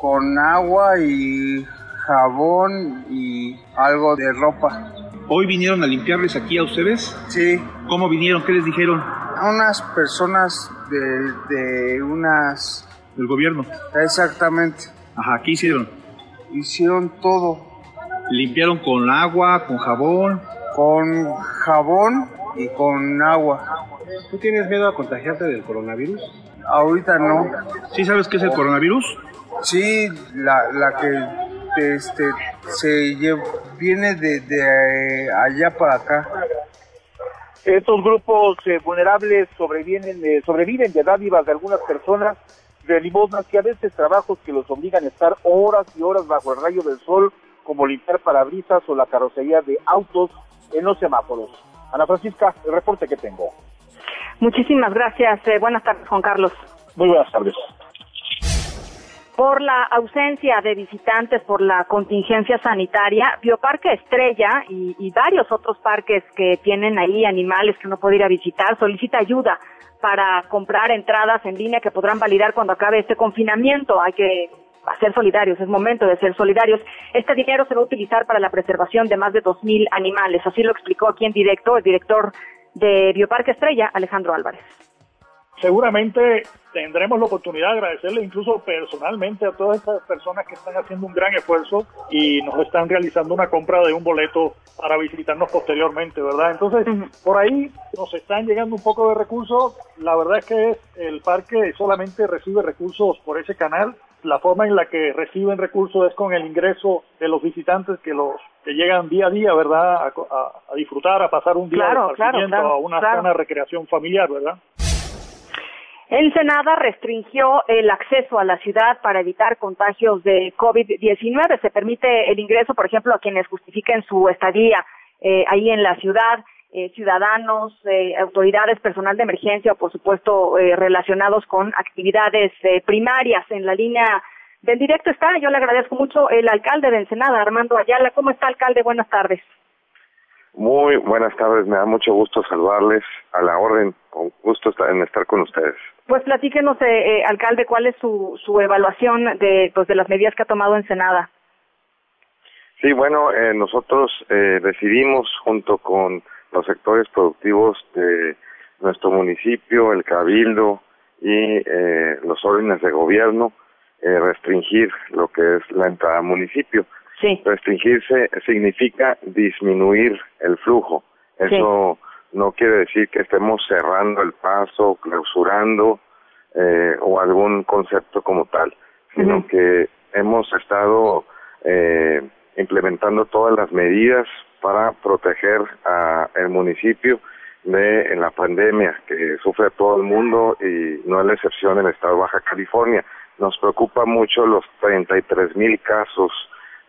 con agua y jabón y algo de ropa. ¿Hoy vinieron a limpiarles aquí a ustedes? Sí. ¿Cómo vinieron? ¿Qué les dijeron? A unas personas de, de unas... ¿Del gobierno? Exactamente. Ajá, ¿qué hicieron? Hicieron todo. ¿Limpiaron con agua, con jabón? Con jabón y con agua. ¿Tú tienes miedo a contagiarte del coronavirus? Ahorita no. ¿Sí sabes qué es el coronavirus? Sí, la, la que este, se viene de, de, allá para acá. Estos grupos eh, vulnerables sobreviven, eh, sobreviven de dádivas de algunas personas, de limosnas que a veces trabajos que los obligan a estar horas y horas bajo el rayo del sol, como limpiar parabrisas o la carrocería de autos en los semáforos. Ana Francisca, el reporte que tengo. Muchísimas gracias. Eh, buenas tardes, Juan Carlos. Muy buenas tardes. Por la ausencia de visitantes por la contingencia sanitaria, Bioparque Estrella y, varios otros parques que tienen ahí animales que uno puede ir a visitar solicita ayuda para comprar entradas en línea que podrán validar cuando acabe este confinamiento. Hay que ser solidarios, es momento de ser solidarios. Este dinero se va a utilizar para la preservación de más de 2.000 animales. Así lo explicó aquí en directo el director de Bioparque Estrella, Alejandro Álvarez seguramente tendremos la oportunidad de agradecerle incluso personalmente a todas estas personas que están haciendo un gran esfuerzo y nos están realizando una compra de un boleto para visitarnos posteriormente, ¿verdad? Entonces, por ahí nos están llegando un poco de recursos. La verdad es que el parque solamente recibe recursos por ese canal. La forma en la que reciben recursos es con el ingreso de los visitantes que los que llegan día a día, ¿verdad? A, disfrutar, a pasar un día de a una zona de recreación familiar, ¿verdad? Ensenada restringió el acceso a la ciudad para evitar contagios de COVID-19. Se permite el ingreso, por ejemplo, a quienes justifiquen su estadía eh, ahí en la ciudad, eh, ciudadanos, eh, autoridades, personal de emergencia por supuesto, relacionados con actividades primarias. En la línea del directo está, yo le agradezco mucho, el alcalde de Ensenada, Armando Ayala. ¿Cómo está, alcalde? Buenas tardes. Muy buenas tardes, me da mucho gusto saludarles a la orden, con gusto en estar con ustedes. Pues platíquenos, eh, eh, alcalde, cuál es su, su evaluación de, pues, de las medidas que ha tomado Ensenada. Sí, bueno, eh, nosotros eh, decidimos junto con los sectores productivos de nuestro municipio, el cabildo y eh, los órdenes de gobierno restringir lo que es la entrada al municipio. Sí. Restringirse significa disminuir el flujo. Eso no quiere decir que estemos cerrando el paso, clausurando eh, o algún concepto como tal, sino que hemos estado eh, implementando todas las medidas para proteger a el municipio de la pandemia que sufre todo el mundo y no es la excepción en el estado de Baja California. Nos preocupa mucho los 33 mil casos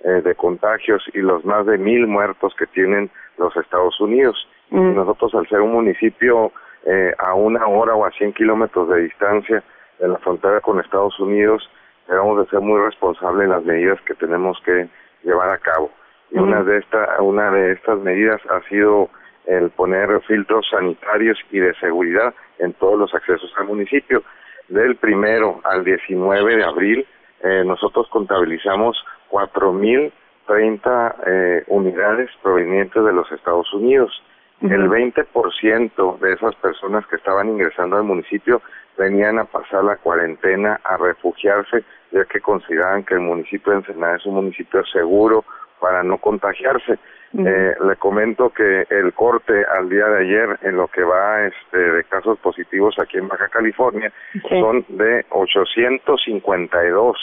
eh, de contagios y los más de mil muertos que tienen los Estados Unidos. Mm. Nosotros, al ser un municipio eh, a una hora o a 100 kilómetros de distancia de la frontera con Estados Unidos, debemos de ser muy responsables en las medidas que tenemos que llevar a cabo. Y una de esta, una de estas medidas ha sido el poner filtros sanitarios y de seguridad en todos los accesos al municipio. Del primero al 19 de abril, eh, nosotros contabilizamos 4.030 eh, unidades provenientes de los Estados Unidos. El 20% de esas personas que estaban ingresando al municipio venían a pasar la cuarentena, a refugiarse, ya que consideraban que el municipio de Ensenada es un municipio seguro para no contagiarse. eh, le comento que el corte al día de ayer en lo que va este, de casos positivos aquí en Baja California son de 852.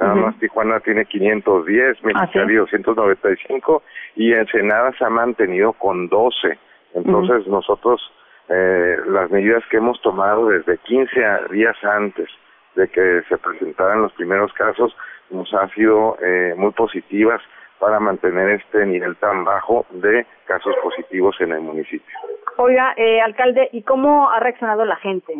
Nada más Tijuana tiene 510, Mexicali ¿Ah, 295 y Ensenada se ha mantenido con 12. Entonces nosotros eh, las medidas que hemos tomado desde 15 días antes de que se presentaran los primeros casos nos han sido eh, muy positivas para mantener este nivel tan bajo de casos positivos en el municipio. Oiga, eh, alcalde, ¿y cómo ha reaccionado la gente?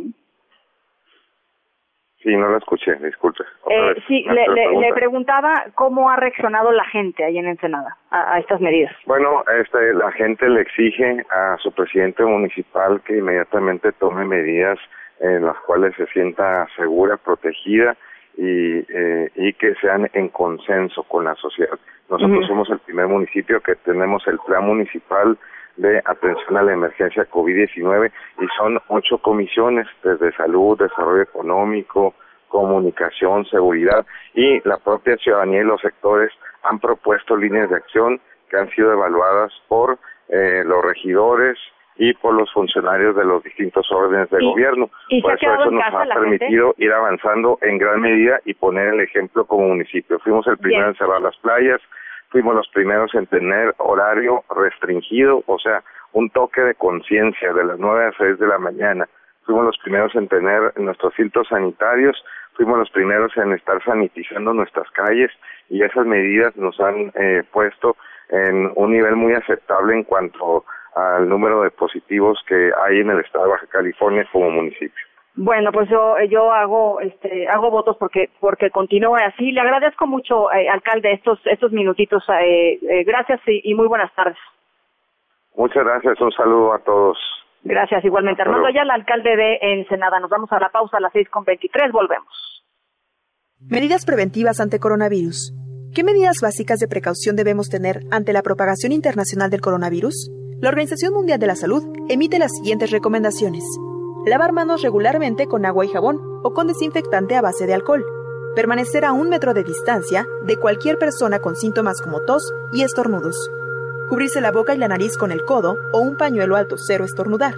Sí, no la escuché, disculpe. Eh, sí, le, le, preguntaba cómo ha reaccionado la gente ahí en Ensenada a, estas medidas. Bueno, este, la gente le exige a su presidente municipal que inmediatamente tome medidas en las cuales se sienta segura, protegida y, eh, y que sean en consenso con la sociedad. Nosotros somos el primer municipio que tenemos el plan municipal de atención a la emergencia COVID-19 y son ocho comisiones desde salud, desarrollo económico, comunicación, seguridad y la propia ciudadanía y los sectores han propuesto líneas de acción que han sido evaluadas por eh, los regidores y por los funcionarios de los distintos órdenes de gobierno. por eso eso nos ha permitido ir avanzando en gran medida y poner el ejemplo como municipio. Fuimos el primero en cerrar las playas, fuimos los primeros en tener horario restringido, o sea, un toque de conciencia de las nueve a seis de la mañana. Fuimos los primeros en tener nuestros filtros sanitarios, fuimos los primeros en estar sanitizando nuestras calles y esas medidas nos han eh, puesto en un nivel muy aceptable en cuanto al número de positivos que hay en el estado de Baja California como municipio. Bueno, pues yo yo hago este hago votos porque porque continúe así. Le agradezco mucho, eh, alcalde, estos estos minutitos. Eh, eh, gracias y, muy buenas tardes. Muchas gracias. Un saludo a todos. Gracias igualmente. Armando ya el alcalde de Ensenada. Nos vamos a la pausa a las seis con veintitrés. Volvemos. Medidas preventivas ante coronavirus. ¿Qué medidas básicas de precaución debemos tener ante la propagación internacional del coronavirus? La Organización Mundial de la Salud emite las siguientes recomendaciones. Lavar manos regularmente con agua y jabón o con desinfectante a base de alcohol. Permanecer a un metro de distancia de cualquier persona con síntomas como tos y estornudos. Cubrirse la boca y la nariz con el codo o un pañuelo alto cero estornudar.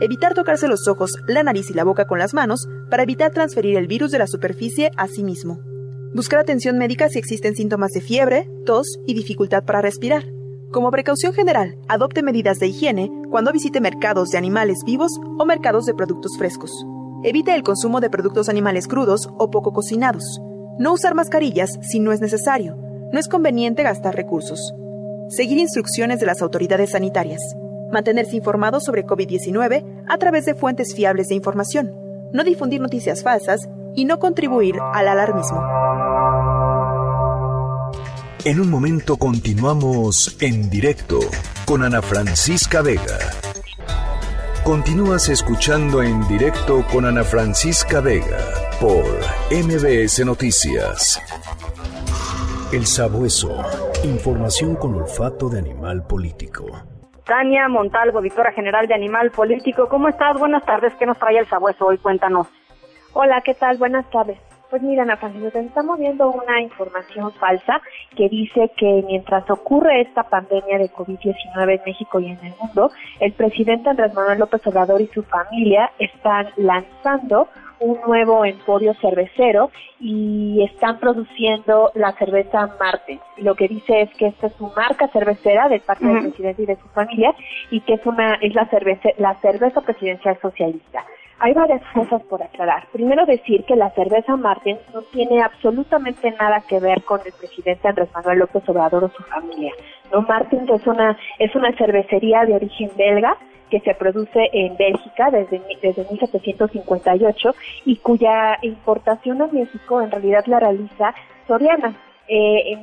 Evitar tocarse los ojos, la nariz y la boca con las manos para evitar transferir el virus de la superficie a sí mismo. Buscar atención médica si existen síntomas de fiebre, tos y dificultad para respirar. Como precaución general, adopte medidas de higiene cuando visite mercados de animales vivos o mercados de productos frescos. Evite el consumo de productos animales crudos o poco cocinados. No usar mascarillas si no es necesario. No es conveniente gastar recursos. Seguir instrucciones de las autoridades sanitarias. Mantenerse informado sobre COVID-19 a través de fuentes fiables de información. No difundir noticias falsas y no contribuir al alarmismo. En un momento continuamos en directo con Ana Francisca Vega. Continúas escuchando en directo con Ana Francisca Vega por MBS Noticias. El sabueso. Información con olfato de animal político. Tania Montalvo, directora general de Animal Político. ¿Cómo estás? Buenas tardes. ¿Qué nos trae el sabueso hoy? Cuéntanos. Hola, ¿qué tal? Buenas tardes. Pues mira, Ana Francisca, estamos viendo una información falsa que dice que mientras ocurre esta pandemia de COVID-19 en México y en el mundo, el presidente Andrés Manuel López Obrador y su familia están lanzando un nuevo emporio cervecero y están produciendo la cerveza Marte. Lo que dice es que esta es su marca cervecera de parte del presidente y de su familia y que es una es la cerveza la cerveza presidencial socialista. Hay varias cosas por aclarar. Primero decir que la cerveza Martins no tiene absolutamente nada que ver con el presidente Andrés Manuel López Obrador o su familia. No, Martins es una es una cervecería de origen belga que se produce en Bélgica desde, desde 1758 y cuya importación a México en realidad la realiza Soriana. Eh,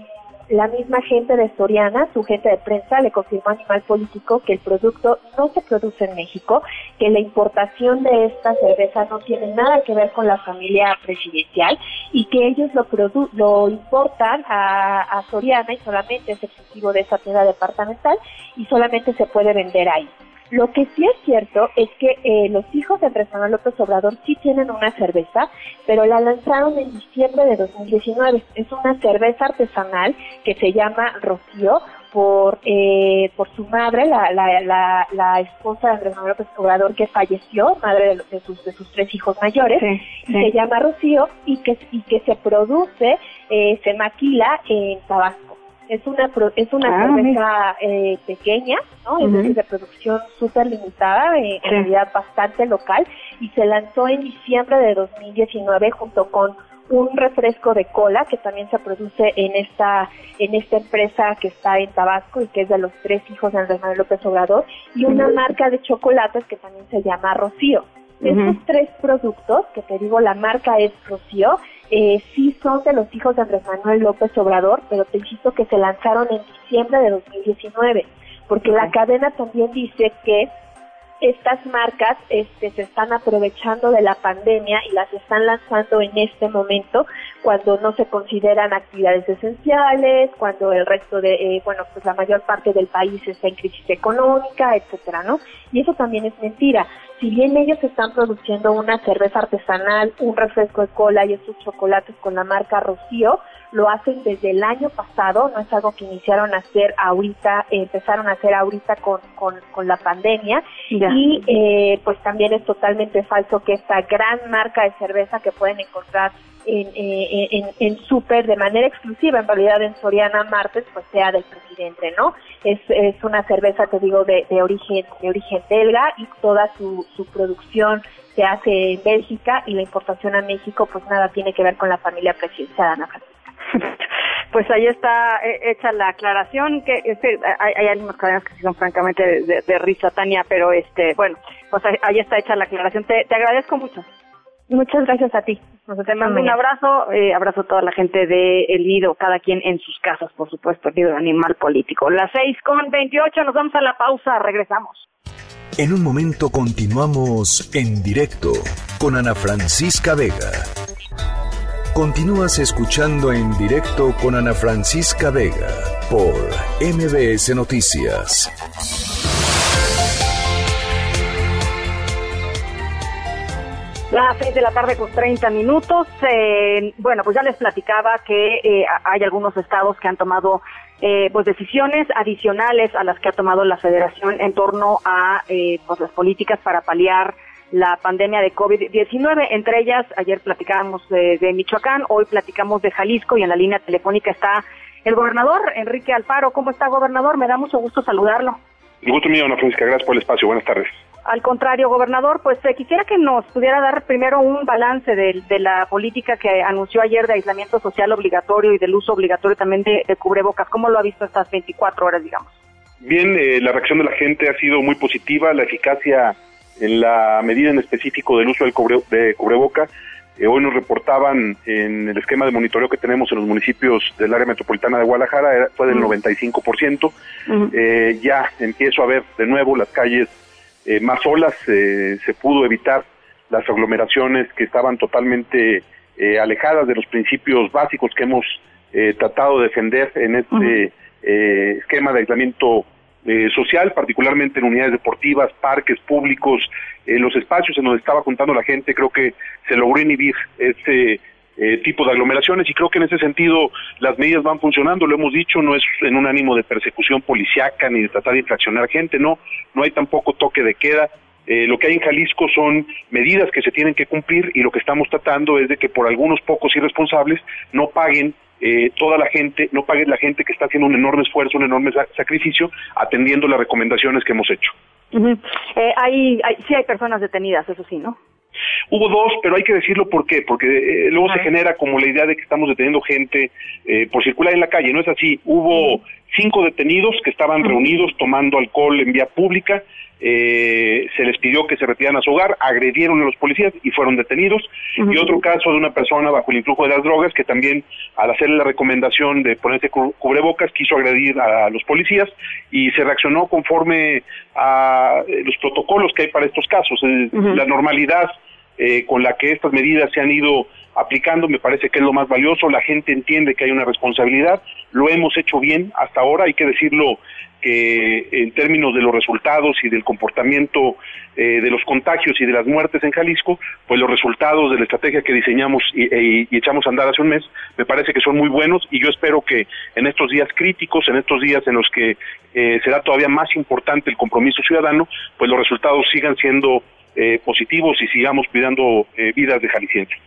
la misma gente de Soriana, su gente de prensa, le confirmó a Animal Político que el producto no se produce en México, que la importación de esta cerveza no tiene nada que ver con la familia presidencial y que ellos lo, lo importan a, a Soriana y solamente es exclusivo de esa tienda departamental y solamente se puede vender ahí. Lo que sí es cierto es que eh, los hijos de Andrés Manuel López Obrador sí tienen una cerveza, pero la lanzaron en diciembre de 2019. Es una cerveza artesanal que se llama Rocío por eh, por su madre, la, la, la, esposa de Andrés Manuel López Obrador que falleció, madre de, sus, de sus tres hijos mayores, se llama Rocío y que, y que se produce, eh, se maquila en Tabasco. Es una es una ah, cerveza eh, pequeña, ¿no? Es decir, de producción súper limitada, eh, en realidad bastante local, y se lanzó en diciembre de 2019 junto con un refresco de cola que también se produce en esta en esta empresa que está en Tabasco y que es de los tres hijos de Andrés Manuel López Obrador y una marca de chocolates que también se llama Rocío. Estos tres productos, que te digo, la marca es Rocío, eh, sí son de los hijos de Andrés Manuel López Obrador, pero te insisto que se lanzaron en diciembre de 2019, porque la cadena también dice que estas marcas este, se están aprovechando de la pandemia y las están lanzando en este momento cuando no se consideran actividades esenciales, cuando el resto de, eh, bueno, pues la mayor parte del país está en crisis económica, etcétera, ¿no? Y eso también es mentira. Si bien ellos están produciendo una cerveza artesanal, un refresco de cola y estos chocolates con la marca Rocío, lo hacen desde el año pasado, no es algo que iniciaron a hacer ahorita, empezaron a hacer ahorita con, con, la pandemia. Y eh, pues también es totalmente falso que esta gran marca de cerveza que pueden encontrar en, eh, en, en súper de manera exclusiva, en realidad en Soriana Martes, pues sea del presidente, ¿no? Es, es una cerveza, te digo, de, de origen de origen belga y toda su, su producción se hace en Bélgica y la importación a México, pues nada tiene que ver con la familia presidencial, Ana Pues ahí está eh, hecha la aclaración, que hay, hay, algunas cadenas que son francamente de, risa, Tania, pero este, bueno, pues ahí, está hecha la aclaración. Te, agradezco mucho. Muchas gracias a ti. te mando un abrazo, eh, abrazo a toda la gente de El Nido, cada quien en sus casas, por supuesto, el Nido Animal Político. Las seis con veintiocho, nos vamos a la pausa, regresamos. En un momento continuamos en directo con Ana Francisca Vega. Continúas escuchando en directo con Ana Francisca Vega por MBS Noticias. Las seis de la tarde con 30 minutos. Eh, bueno, pues ya les platicaba que eh, hay algunos estados que han tomado eh, pues decisiones adicionales a las que ha tomado la Federación en torno a eh, pues las políticas para paliar la pandemia de COVID-19. Entre ellas, ayer platicábamos de, Michoacán, hoy platicamos de Jalisco y en la línea telefónica está el gobernador Enrique Alfaro. ¿Cómo está, gobernador? Me da mucho gusto saludarlo. Gusto mío, Ana Francisca. Gracias por el espacio. Buenas tardes. Al contrario, gobernador, pues eh, quisiera que nos pudiera dar primero un balance de, la política que anunció ayer de aislamiento social obligatorio y del uso obligatorio también de, cubrebocas. ¿Cómo lo ha visto estas 24 horas, digamos? Bien, eh, la reacción de la gente ha sido muy positiva, la eficacia en la medida en específico del uso del de cubreboca. Eh, hoy nos reportaban en el esquema de monitoreo que tenemos en los municipios del área metropolitana de Guadalajara, fue del 95%. ya empiezo a ver de nuevo las calles eh, más olas, eh, se pudo evitar las aglomeraciones que estaban totalmente eh, alejadas de los principios básicos que hemos tratado de defender en este esquema de aislamiento social, particularmente en unidades deportivas, parques públicos, los espacios en donde estaba juntando la gente, creo que se logró inhibir ese tipo de aglomeraciones y creo que en ese sentido las medidas van funcionando, lo hemos dicho, no es en un ánimo de persecución policiaca ni de tratar de infraccionar gente, no, no hay tampoco toque de queda. Eh, lo que hay en Jalisco son medidas que se tienen que cumplir y lo que estamos tratando es de que por algunos pocos irresponsables no paguen eh, toda la gente, no pague la gente que está haciendo un enorme esfuerzo, un enorme sacrificio, atendiendo las recomendaciones que hemos hecho. Eh, hay, sí hay personas detenidas, eso sí, ¿no? Hubo dos, pero hay que decirlo por qué, porque luego se genera como la idea de que estamos deteniendo gente por circular en la calle, no es así. Hubo cinco detenidos que estaban reunidos tomando alcohol en vía pública, eh, se les pidió que se retiraran a su hogar, agredieron a los policías y fueron detenidos. Y otro caso de una persona bajo el influjo de las drogas que también al hacerle la recomendación de ponerse cubrebocas quiso agredir a los policías y se reaccionó conforme a eh, los protocolos que hay para estos casos. La normalidad eh, con la que estas medidas se han ido aplicando me parece que es lo más valioso, la gente entiende que hay una responsabilidad, lo hemos hecho bien hasta ahora, hay que decirlo que en términos de los resultados y del comportamiento eh, de los contagios y de las muertes en Jalisco, pues los resultados de la estrategia que diseñamos y, echamos a andar hace un mes me parece que son muy buenos y yo espero que en estos días críticos, en estos días en los que eh, será todavía más importante el compromiso ciudadano, pues los resultados sigan siendo eh, positivos y sigamos cuidando vidas de jaliscienses.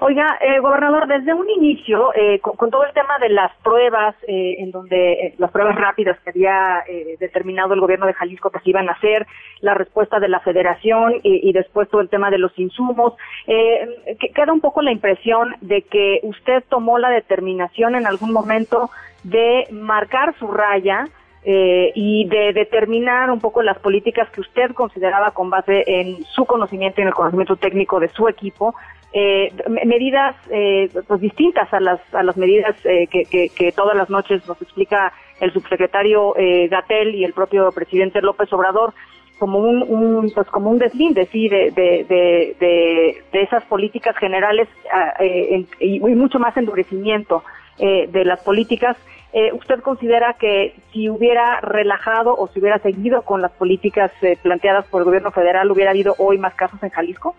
Oiga, eh, gobernador, desde un inicio, eh, con, todo el tema de las pruebas, eh, en donde eh, las pruebas rápidas que había determinado el gobierno de Jalisco que se iban a hacer, la respuesta de la federación y, después todo el tema de los insumos, queda un poco la impresión de que usted tomó la determinación en algún momento de marcar su raya y de determinar un poco las políticas que usted consideraba con base en su conocimiento y en el conocimiento técnico de su equipo eh, medidas eh, pues distintas a las a las medidas eh, que, que, todas las noches nos explica el subsecretario eh, Gatel y el propio presidente López Obrador como un, un pues como un deslinde sí de, de, de, esas políticas generales ah, eh, y, mucho más endurecimiento eh, de las políticas ¿Usted considera que si hubiera relajado o si hubiera seguido con las políticas planteadas por el gobierno federal, hubiera habido hoy más casos en Jalisco?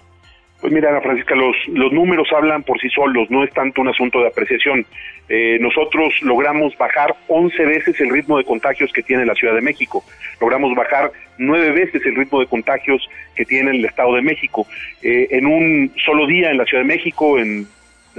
Pues mira, Ana Francisca, los, los números hablan por sí solos, no es tanto un asunto de apreciación. Eh, nosotros logramos bajar 11 veces el ritmo de contagios que tiene la Ciudad de México, logramos bajar 9 veces el ritmo de contagios que tiene el Estado de México. Eh, en un solo día en la Ciudad de México, en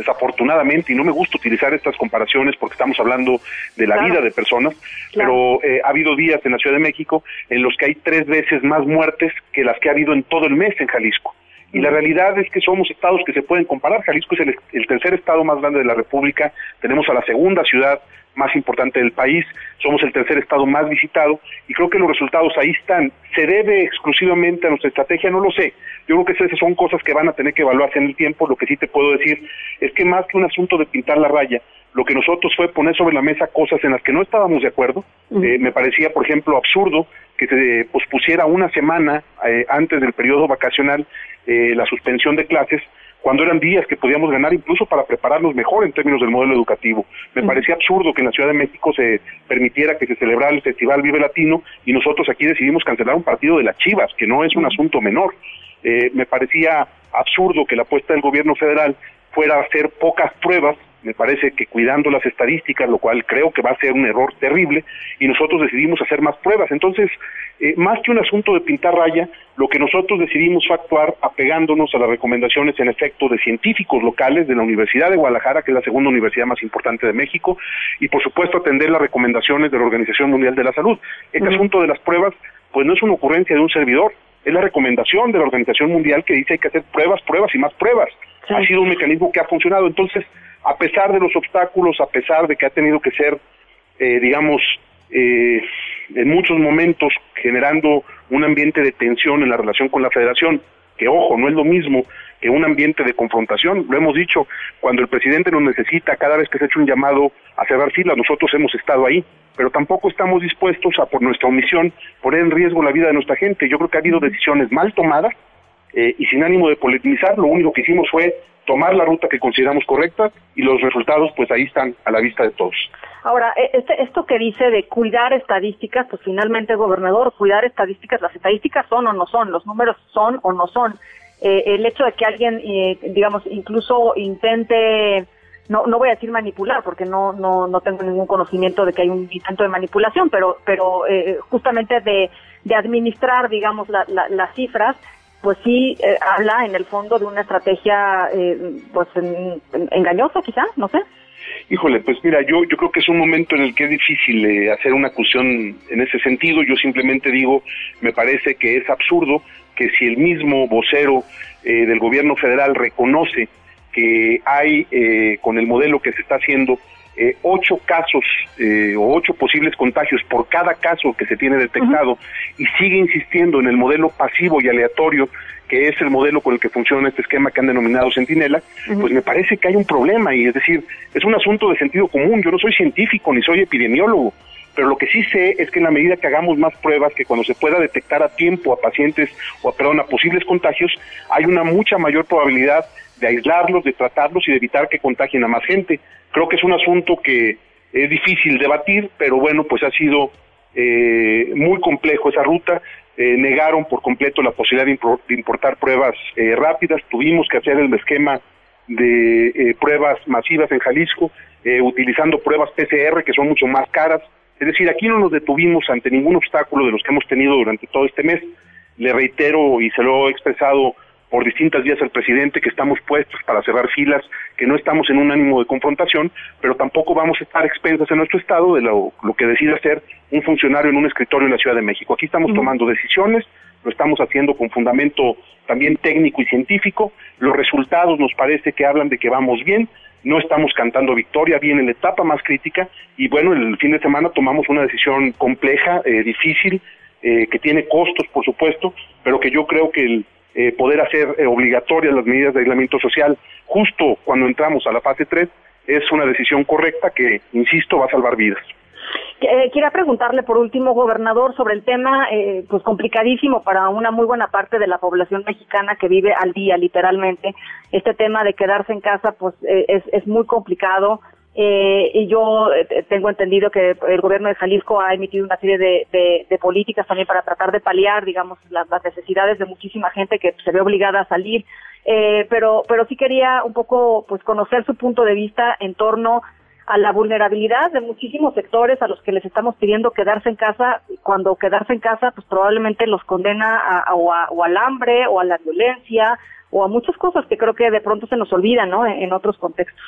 desafortunadamente, y no me gusta utilizar estas comparaciones porque estamos hablando de la vida de personas, pero eh, ha habido días en la Ciudad de México en los que hay tres veces más muertes que las que ha habido en todo el mes en Jalisco. Y la realidad es que somos estados que se pueden comparar. Jalisco es el, tercer estado más grande de la República, tenemos a la segunda ciudad más importante del país, somos el tercer estado más visitado y creo que los resultados ahí están. ¿Se debe exclusivamente a nuestra estrategia? No lo sé. Yo creo que esas son cosas que van a tener que evaluarse en el tiempo. Lo que sí te puedo decir es que más que un asunto de pintar la raya, lo que nosotros fue poner sobre la mesa cosas en las que no estábamos de acuerdo. Eh, me parecía, por ejemplo, absurdo que se pospusiera una semana eh, antes del periodo vacacional eh, la suspensión de clases cuando eran días que podíamos ganar incluso para prepararnos mejor en términos del modelo educativo. Me parecía absurdo que en la Ciudad de México se permitiera que se celebrara el Festival Vive Latino y nosotros aquí decidimos cancelar un partido de las Chivas, que no es un asunto menor. me parecía absurdo que la apuesta del gobierno federal fuera a hacer pocas pruebas me parece que cuidando las estadísticas, lo cual creo que va a ser un error terrible, y nosotros decidimos hacer más pruebas. Entonces, eh, más que un asunto de pintar raya, lo que nosotros decidimos fue actuar apegándonos a las recomendaciones en efecto de científicos locales de la Universidad de Guadalajara, que es la segunda universidad más importante de México, y por supuesto atender las recomendaciones de la Organización Mundial de la Salud. Este asunto de las pruebas, pues no es una ocurrencia de un servidor, es la recomendación de la Organización Mundial que dice hay que hacer pruebas, pruebas y más pruebas. Ha sido un mecanismo que ha funcionado. Entonces, a pesar de los obstáculos, a pesar de que ha tenido que ser, eh, digamos, eh, en muchos momentos generando un ambiente de tensión en la relación con la federación, que ojo, no es lo mismo que un ambiente de confrontación, lo hemos dicho, cuando el presidente nos necesita, cada vez que se ha hecho un llamado a cerrar filas, nosotros hemos estado ahí, pero tampoco estamos dispuestos a, por nuestra omisión, poner en riesgo la vida de nuestra gente. Yo creo que ha habido decisiones mal tomadas eh, y sin ánimo de polemizar, lo único que hicimos fue tomar la ruta que consideramos correcta y los resultados pues ahí están a la vista de todos. Ahora, e, este, esto que dice de cuidar estadísticas, pues finalmente, gobernador, cuidar estadísticas, las estadísticas son o no son, los números son o no son. Eh, el hecho de que alguien, eh, digamos, incluso intente, no, no voy a decir manipular, porque no, no, no tengo ningún conocimiento de que hay un intento de manipulación, pero, pero eh, justamente de, de administrar, digamos, las cifras, pues sí eh, habla en el fondo de una estrategia eh, pues engañosa quizá, no sé. Híjole, pues mira, yo, yo creo que es un momento en el que es difícil eh, hacer una acusación en ese sentido. Yo simplemente digo, me parece que es absurdo que si el mismo vocero del gobierno federal reconoce que hay con el modelo que se está haciendo eh, ocho casos eh, o ocho posibles contagios por cada caso que se tiene detectado y sigue insistiendo en el modelo pasivo y aleatorio que es el modelo con el que funciona este esquema que han denominado Centinela, pues me parece que hay un problema y es decir, es un asunto de sentido común. Yo no soy científico ni soy epidemiólogo, pero lo que sí sé es que en la medida que hagamos más pruebas, que cuando se pueda detectar a tiempo a pacientes o perdón, a posibles contagios, hay una mucha mayor probabilidad de aislarlos, de tratarlos y de evitar que contagien a más gente. Creo que es un asunto que es difícil debatir, pero bueno, pues ha sido eh, muy complejo esa ruta. Eh, negaron por completo la posibilidad de, importar pruebas eh, rápidas. Tuvimos que hacer el esquema de pruebas masivas en Jalisco, utilizando pruebas PCR que son mucho más caras. Es decir, aquí no nos detuvimos ante ningún obstáculo de los que hemos tenido durante todo este mes. Le reitero y se lo he expresado por distintas vías al presidente que estamos puestos para cerrar filas, que no estamos en un ánimo de confrontación, pero tampoco vamos a estar expensas en nuestro Estado de lo, que decide hacer un funcionario en un escritorio en la Ciudad de México. Aquí estamos tomando decisiones, lo estamos haciendo con fundamento también técnico y científico, los resultados nos parece que hablan de que vamos bien, no estamos cantando victoria, viene la etapa más crítica y bueno, el fin de semana tomamos una decisión compleja, eh, difícil, eh, que tiene costos, por supuesto, pero que yo creo que el eh, poder hacer eh, obligatorias las medidas de aislamiento social justo cuando entramos a la fase 3 es una decisión correcta que, insisto, va a salvar vidas. Eh, quería preguntarle por último, gobernador, sobre el tema, eh, pues complicadísimo para una muy buena parte de la población mexicana que vive al día, literalmente. Este tema de quedarse en casa, pues es, es muy complicado. Eh, y yo eh, tengo entendido que el gobierno de Jalisco ha emitido una serie de, de, políticas también para tratar de paliar, digamos, las, necesidades de muchísima gente que se ve obligada a salir. Eh, pero, pero sí quería un poco, pues, conocer su punto de vista en torno a la vulnerabilidad de muchísimos sectores a los que les estamos pidiendo quedarse en casa, cuando quedarse en casa, pues probablemente los condena a, o, al hambre o a la violencia o a muchas cosas que creo que de pronto se nos olvidan, ¿no? en otros contextos.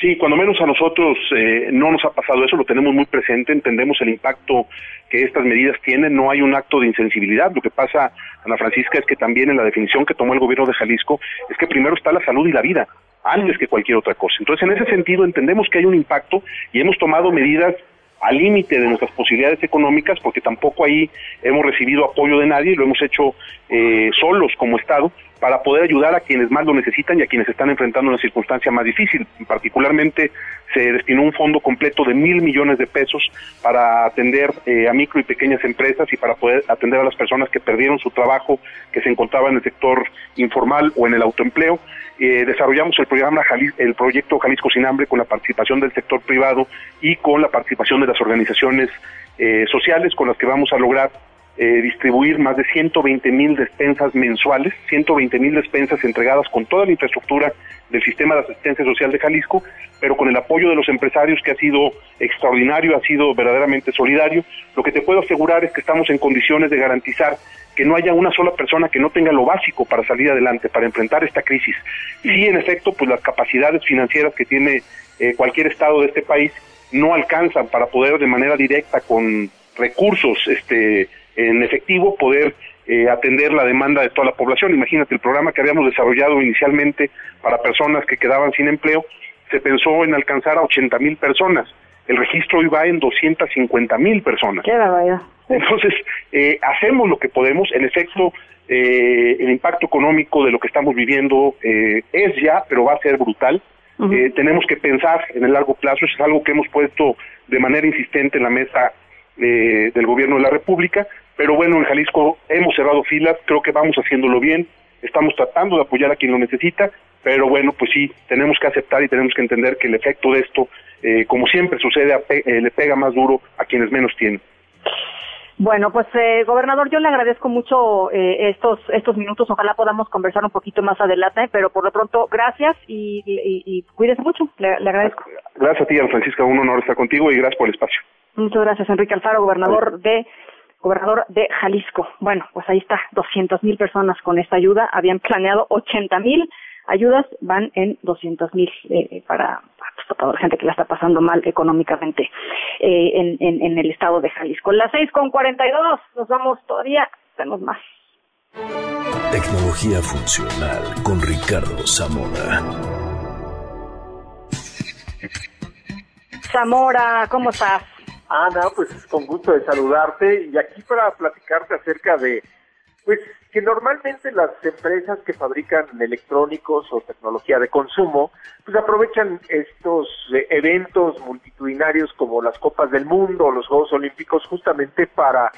Sí, cuando menos a nosotros eh, no nos ha pasado eso, lo tenemos muy presente, entendemos el impacto que estas medidas tienen, no hay un acto de insensibilidad. Lo que pasa, Ana Francisca, es que también en la definición que tomó el gobierno de Jalisco es que primero está la salud y la vida, antes que cualquier otra cosa. Entonces, en ese sentido, entendemos que hay un impacto y hemos tomado medidas al límite de nuestras posibilidades económicas, porque tampoco ahí hemos recibido apoyo de nadie, lo hemos hecho eh, solos como Estado, para poder ayudar a quienes más lo necesitan y a quienes están enfrentando una circunstancia más difícil. Particularmente se destinó un fondo completo de mil millones de pesos para atender eh, a micro y pequeñas empresas y para poder atender a las personas que perdieron su trabajo, que se encontraban en el sector informal o en el autoempleo. Eh, desarrollamos el programa el proyecto Jalisco sin hambre con la participación del sector privado y con la participación de las organizaciones eh, sociales con las que vamos a lograr eh, distribuir más de 120 mil despensas mensuales, 120 mil despensas entregadas con toda la infraestructura del sistema de asistencia social de Jalisco, pero con el apoyo de los empresarios que ha sido extraordinario, ha sido verdaderamente solidario. Lo que te puedo asegurar es que estamos en condiciones de garantizar que no haya una sola persona que no tenga lo básico para salir adelante, para enfrentar esta crisis. Sí, en efecto, pues las capacidades financieras que tiene eh, cualquier estado de este país no alcanzan para poder de manera directa con recursos este en efectivo poder eh, atender la demanda de toda la población. Imagínate, el programa que habíamos desarrollado inicialmente para personas que quedaban sin empleo, se pensó en alcanzar a 80 mil personas. El registro iba en 250 mil personas. Qué Entonces, eh, hacemos lo que podemos. En efecto, eh, el impacto económico de lo que estamos viviendo es ya, pero va a ser brutal. tenemos que pensar en el largo plazo, eso es algo que hemos puesto de manera insistente en la mesa del gobierno de la República, pero bueno, en Jalisco hemos cerrado filas, creo que vamos haciéndolo bien, estamos tratando de apoyar a quien lo necesita, pero bueno, pues sí, tenemos que aceptar y tenemos que entender que el efecto de esto, eh, como siempre sucede, eh, le pega más duro a quienes menos tienen. Bueno, pues eh, gobernador, yo le agradezco mucho estos estos minutos. Ojalá podamos conversar un poquito más adelante, pero por lo pronto, gracias y, y, cuídese mucho. Le, agradezco. Gracias a ti, Ana Francisca. Un honor estar contigo y gracias por el espacio. Muchas gracias, Enrique Alfaro, gobernador de gobernador de Jalisco. Bueno, pues ahí está, 200 mil personas con esta ayuda. Habían planeado 80 mil ayudas, van en 200 mil eh, para, pues, toda la gente que la está pasando mal económicamente eh, en, en, en, el estado de Jalisco. Las 6 con 42, nos vamos todavía, tenemos más. Tecnología funcional con Ricardo Zamora. Zamora, ¿cómo estás? Ana, pues con gusto de saludarte. Y aquí para platicarte acerca de, pues que normalmente las empresas que fabrican electrónicos o tecnología de consumo, pues aprovechan estos eh, eventos multitudinarios como las Copas del Mundo o los Juegos Olímpicos justamente para,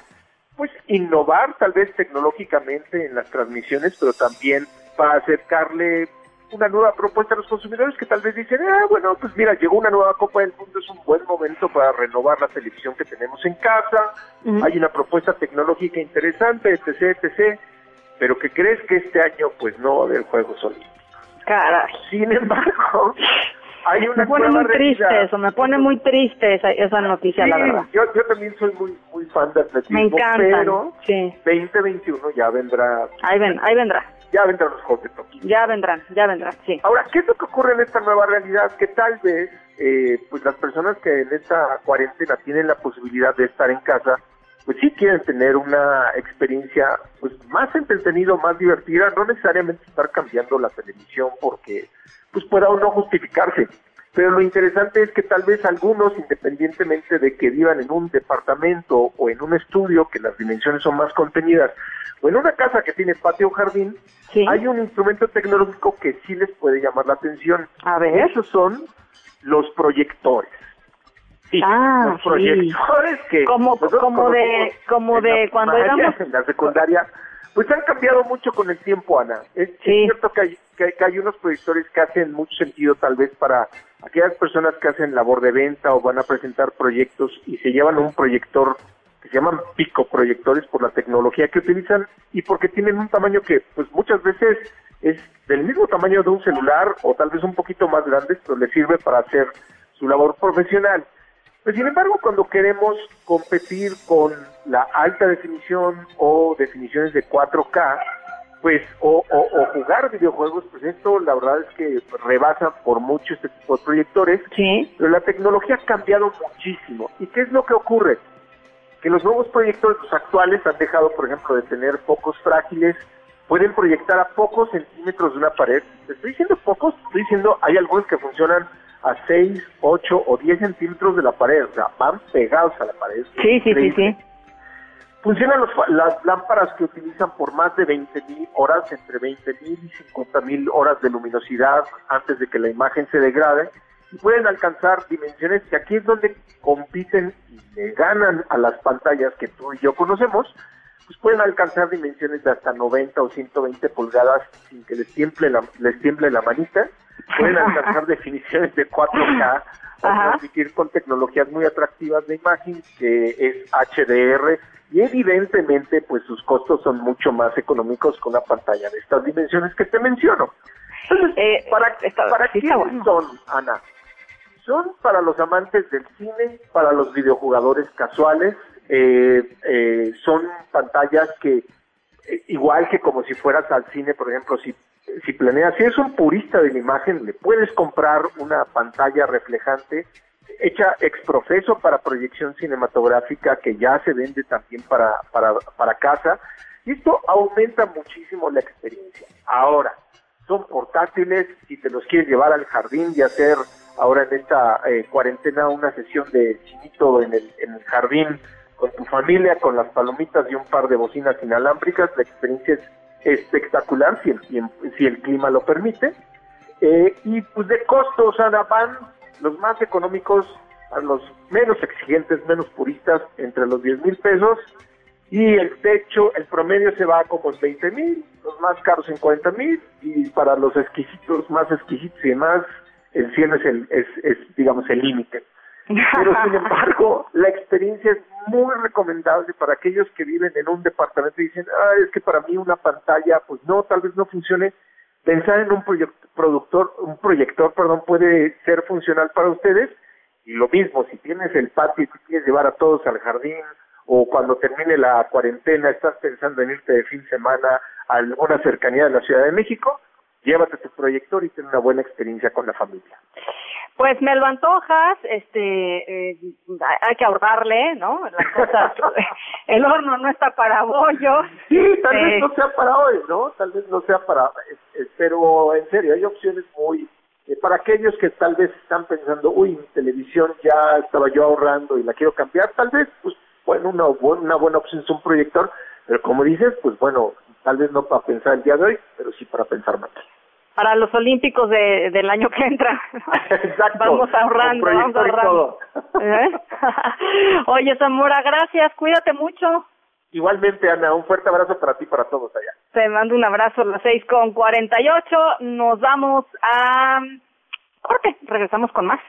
pues innovar tal vez tecnológicamente en las transmisiones, pero también para acercarle una nueva propuesta a los consumidores que tal vez dicen, ah, bueno, pues mira, llegó una nueva Copa del Mundo, es un buen momento para renovar la televisión que tenemos en casa, hay una propuesta tecnológica interesante, etc., etc., pero que crees que este año pues no va a haber Juegos Olímpicos. Caray. Sin embargo, hay una me pone muy triste eso, me pone muy triste esa, esa noticia, la verdad. Yo, yo también soy muy muy fan de atletismo, me encanta, pero sí. 2021 ya vendrá. Ahí, ven, ahí vendrá ya vendrán los Juegos de Tokio. Ya vendrán, ya vendrán, sí. Ahora, ¿qué es lo que ocurre en esta nueva realidad? Que tal vez, eh, pues las personas que en esta cuarentena tienen la posibilidad de estar en casa, pues sí quieren tener una experiencia pues más entretenida, más divertida, no necesariamente estar cambiando la televisión porque pues pueda o no justificarse. Pero lo interesante es que tal vez algunos, independientemente de que vivan en un departamento o en un estudio, que las dimensiones son más contenidas, o en una casa que tiene patio o jardín, hay un instrumento tecnológico que sí les puede llamar la atención. A ver. Esos son los proyectores. Sí, ah, los proyectores que como como de como de cuando éramos en la secundaria pues han cambiado mucho con el tiempo Ana es, cierto que hay, que hay unos proyectores que hacen mucho sentido tal vez para aquellas personas que hacen labor de venta o van a presentar proyectos y se llevan un proyector que se llaman pico proyectores por la tecnología que utilizan y porque tienen un tamaño que pues muchas veces es del mismo tamaño de un celular o tal vez un poquito más grande, pero les sirve para hacer su labor profesional. Pues, sin embargo, cuando queremos competir con la alta definición o definiciones de 4K, pues o, o, jugar videojuegos, pues esto la verdad es que rebasa por mucho este tipo de proyectores, sí. pero la tecnología ha cambiado muchísimo. ¿Y qué es lo que ocurre? Que los nuevos proyectores actuales han dejado, por ejemplo, de tener focos frágiles, pueden proyectar a pocos centímetros de una pared. Estoy diciendo pocos, estoy diciendo, hay algunos que funcionan a 6, 8 o 10 centímetros de la pared, o sea, van pegados a la pared. Sí, sí, sí, sí. Funcionan las lámparas que utilizan por más de 20.000 horas, entre 20.000 y 50.000 horas de luminosidad antes de que la imagen se degrade y pueden alcanzar dimensiones que aquí es donde compiten y le ganan a las pantallas que tú y yo conocemos, pues pueden alcanzar dimensiones de hasta 90 o 120 pulgadas sin que les tiemble la, les tiemble la manita, pueden alcanzar definiciones de 4K o transmitir con tecnologías muy atractivas de imagen que es HDR y evidentemente pues sus costos son mucho más económicos con una pantalla de estas dimensiones que te menciono. Entonces, eh, ¿para, para quiénes son, Ana? Son para los amantes del cine, para los videojugadores casuales, eh, eh, son pantallas que, eh, igual que como si fueras al cine, por ejemplo, si, si planeas, si eres un purista de la imagen, le puedes comprar una pantalla reflejante hecha exprofeso para proyección cinematográfica que ya se vende también para, para, para casa. Y esto aumenta muchísimo la experiencia. Ahora, son portátiles, si te los quieres llevar al jardín y hacer ahora en esta eh, cuarentena una sesión de chinito en el, en el jardín con tu familia, con las palomitas y un par de bocinas inalámbricas, la experiencia es espectacular si el, si el clima lo permite. Eh, y pues de costos, van los más económicos a los menos exigentes, menos puristas, entre los 10 mil pesos y el techo, el promedio se va como en 20 mil, los más caros en 40 mil y para los exquisitos, más exquisitos y demás, el cielo es, el, es, es digamos, el límite. Pero sin embargo, la experiencia es muy recomendable para aquellos que viven en un departamento y dicen, ah, es que para mí una pantalla, pues no, tal vez no funcione. Pensar en un productor, un proyector, perdón, puede ser funcional para ustedes. Y lo mismo, si tienes el patio y quieres llevar a todos al jardín, o cuando termine la cuarentena estás pensando en irte de fin de semana a alguna cercanía de la Ciudad de México, llévate tu proyector y ten una buena experiencia con la familia. Pues me lo antojas, este, eh, hay que ahorrarle, ¿no? Las cosas, el horno no está para bollos. Sí, tal vez eh, no sea para hoy, ¿no? Tal vez no sea para, pero en serio, hay opciones muy, eh, para aquellos que tal vez están pensando, uy, mi televisión ya estaba yo ahorrando y la quiero cambiar, tal vez, pues, bueno, una, una buena opción es un proyector, pero como dices, pues bueno, tal vez no para pensar el día de hoy, pero sí para pensar más para los Olímpicos de, del año que entra. Exacto. Vamos ahorrando, vamos ahorrando. ¿Eh? Oye, Zamora, gracias, cuídate mucho. Igualmente, Ana, un fuerte abrazo para ti y para todos allá. Te mando un abrazo a las seis con cuarenta y ocho. Nos vamos a corte. Regresamos con más.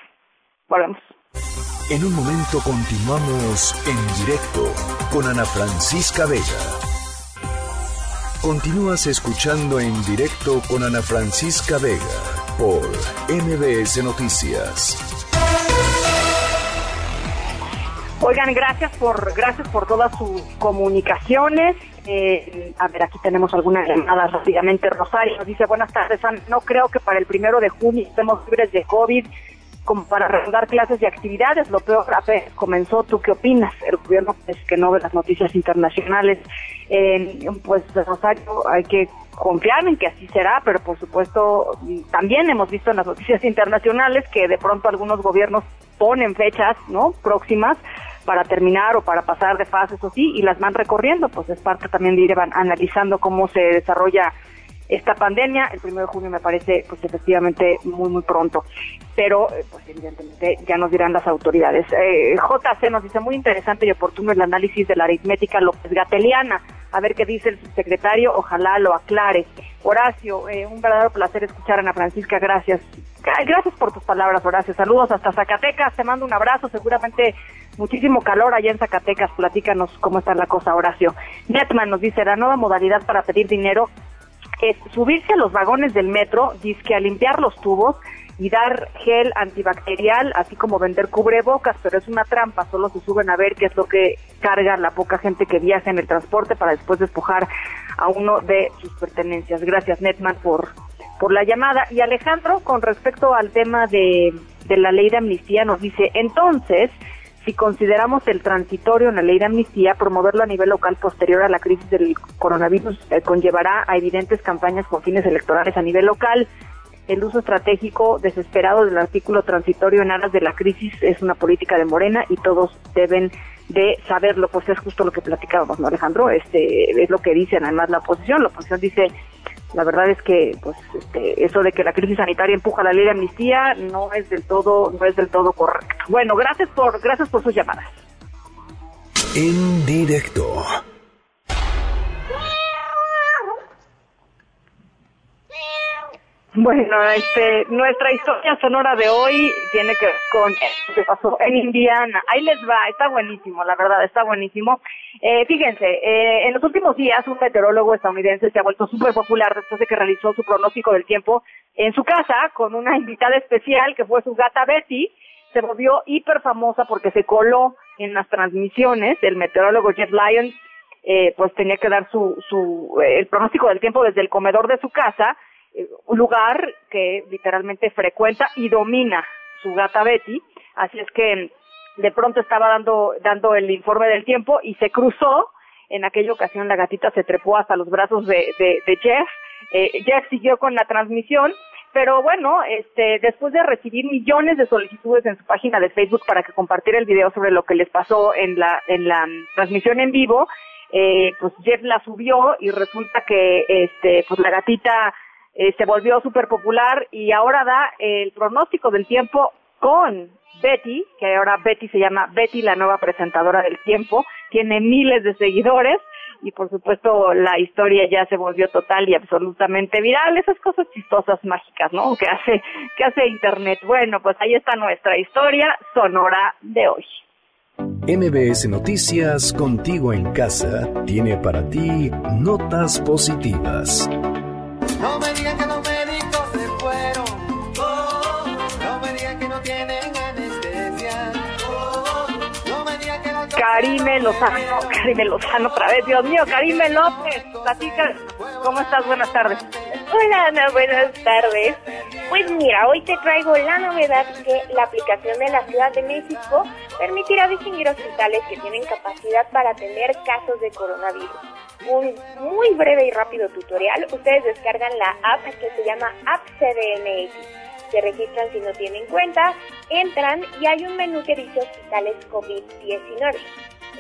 Volvemos. En un momento continuamos en directo con Ana Francisca Vega. Continúas escuchando en directo con Ana Francisca Vega por MBS Noticias. Oigan, gracias por gracias por todas sus comunicaciones. Eh, a ver, aquí tenemos algunas llamadas rápidamente. Rosario nos dice, buenas tardes, no creo que para el primero de junio estemos libres de COVID como para reanudar clases y actividades. Lo peor apenas comenzó. ¿Tú qué opinas? El gobierno es que no ve las noticias internacionales. Eh, pues Rosario, hay que confiar en que así será, pero por supuesto también hemos visto en las noticias internacionales que de pronto algunos gobiernos ponen fechas, ¿no? Próximas para terminar o para pasar de fases o sí y las van recorriendo, pues es parte también de ir analizando cómo se desarrolla esta pandemia. El primero de junio me parece, pues efectivamente, muy, muy pronto. Pero, eh, pues evidentemente, ya nos dirán las autoridades. Eh, JC nos dice, muy interesante y oportuno el análisis de la aritmética López Gateliana. A ver qué dice el subsecretario, ojalá lo aclare. Horacio, eh, un verdadero placer escuchar a Ana Francisca, gracias. Gracias por tus palabras, Horacio. Saludos hasta Zacatecas, te mando un abrazo, seguramente muchísimo calor allá en Zacatecas. Platícanos cómo está la cosa, Horacio. Netman nos dice, la nueva modalidad para pedir dinero es subirse a los vagones del metro, disque a limpiar los tubos y dar gel antibacterial, así como vender cubrebocas, pero es una trampa, solo se suben a ver qué es lo que carga la poca gente que viaja en el transporte para después despojar a uno de sus pertenencias. Gracias, Netman, por, por la llamada. Y Alejandro, con respecto al tema de, de la ley de amnistía, nos dice, entonces, si consideramos el transitorio en la ley de amnistía, promoverlo a nivel local posterior a la crisis del coronavirus eh, conllevará a evidentes campañas con fines electorales a nivel local el uso estratégico desesperado del artículo transitorio en aras de la crisis es una política de Morena y todos deben de saberlo, pues es justo lo que platicábamos, ¿no, Alejandro? Este es lo que dicen además la oposición. La oposición dice, la verdad es que pues este, eso de que la crisis sanitaria empuja la ley de amnistía no es del todo no es del todo correcto. Bueno, gracias por gracias por sus llamadas. En directo. Bueno, este, nuestra historia sonora de hoy tiene que ver con lo que pasó en Indiana. Ahí les va, está buenísimo, la verdad, está buenísimo. Eh, fíjense, eh, en los últimos días un meteorólogo estadounidense se ha vuelto súper popular después de que realizó su pronóstico del tiempo en su casa con una invitada especial que fue su gata Betty. Se volvió hiper famosa porque se coló en las transmisiones. El meteorólogo Jeff Lyons, eh, pues tenía que dar su, su, eh, el pronóstico del tiempo desde el comedor de su casa un lugar que literalmente frecuenta y domina su gata Betty, así es que de pronto estaba dando, dando el informe del tiempo y se cruzó, en aquella ocasión la gatita se trepó hasta los brazos de, de, Jeff, eh, Jeff siguió con la transmisión, pero bueno, este, después de recibir millones de solicitudes en su página de Facebook para que compartiera el video sobre lo que les pasó en la, en la transmisión en vivo, eh, pues Jeff la subió y resulta que este, pues la gatita eh, se volvió súper popular y ahora da el pronóstico del tiempo con Betty, que ahora Betty se llama Betty, la nueva presentadora del tiempo, tiene miles de seguidores y por supuesto la historia ya se volvió total y absolutamente viral, esas cosas chistosas mágicas, ¿no? Que hace que hace internet. Bueno, pues ahí está nuestra historia sonora de hoy. MBS Noticias contigo en casa tiene para ti notas positivas. Karime Lozano, Karime Lozano otra vez, Dios mío, Karime López, platica, ¿cómo estás? Buenas tardes. Hola Ana, buenas tardes. Pues mira, hoy te traigo la novedad que la aplicación de la Ciudad de México permitirá distinguir hospitales que tienen capacidad para atender casos de coronavirus un muy breve y rápido tutorial. Ustedes descargan la app que se llama App CDMX. Se registran si no tienen cuenta, entran y hay un menú que dice hospitales COVID-19.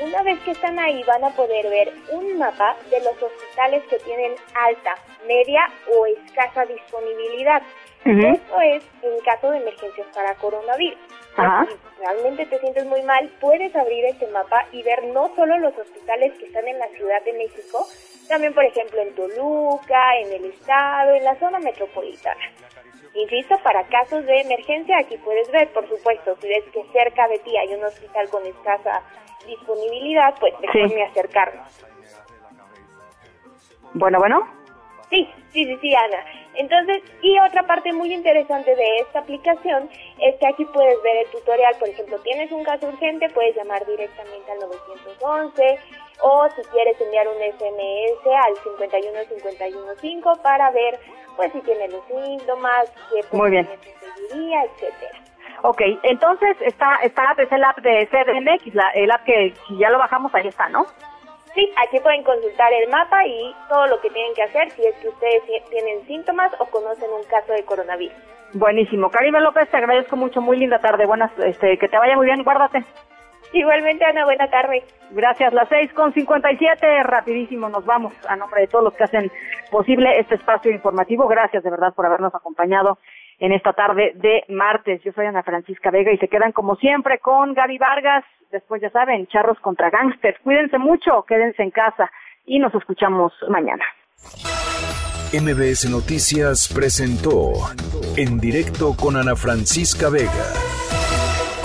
Una vez que están ahí van a poder ver un mapa de los hospitales que tienen alta, media o escasa disponibilidad. Esto es en caso de emergencias para coronavirus. Si realmente te sientes muy mal, puedes abrir este mapa y ver no solo los hospitales que están en la Ciudad de México, también por ejemplo en Toluca, en el estado, en la zona metropolitana. Insisto, para casos de emergencia aquí puedes ver, por supuesto, si ves que cerca de ti hay un hospital con escasa disponibilidad, pues déjame acercarnos. Bueno, bueno. Sí, sí, sí, sí, Ana. Entonces, y otra parte muy interesante de esta aplicación es que aquí puedes ver el tutorial, por ejemplo, tienes un caso urgente, puedes llamar directamente al 911 o si quieres enviar un SMS al 51515 para ver pues si tiene los síntomas, qué muy bien. seguiría, etcétera. Ok, entonces está, está es el app de CDMX, la, el app que si ya lo bajamos ahí está, ¿no? Sí, aquí pueden consultar el mapa y todo lo que tienen que hacer si es que ustedes tienen síntomas o conocen un caso de coronavirus. Buenísimo. Karime López, te agradezco mucho. Muy linda tarde. Buenas, este, que te vaya muy bien. Guárdate. Igualmente, Ana, buena tarde. Gracias. Las seis con cincuenta y siete. Rapidísimo, nos vamos a nombre de todos los que hacen posible este espacio informativo. Gracias de verdad por habernos acompañado en esta tarde de martes. Yo soy Ana Francisca Vega y se quedan como siempre con Gaby Vargas. Después ya saben, charros contra gangsters. Cuídense mucho, quédense en casa y nos escuchamos mañana. MBS Noticias presentó en directo con Ana Francisca Vega.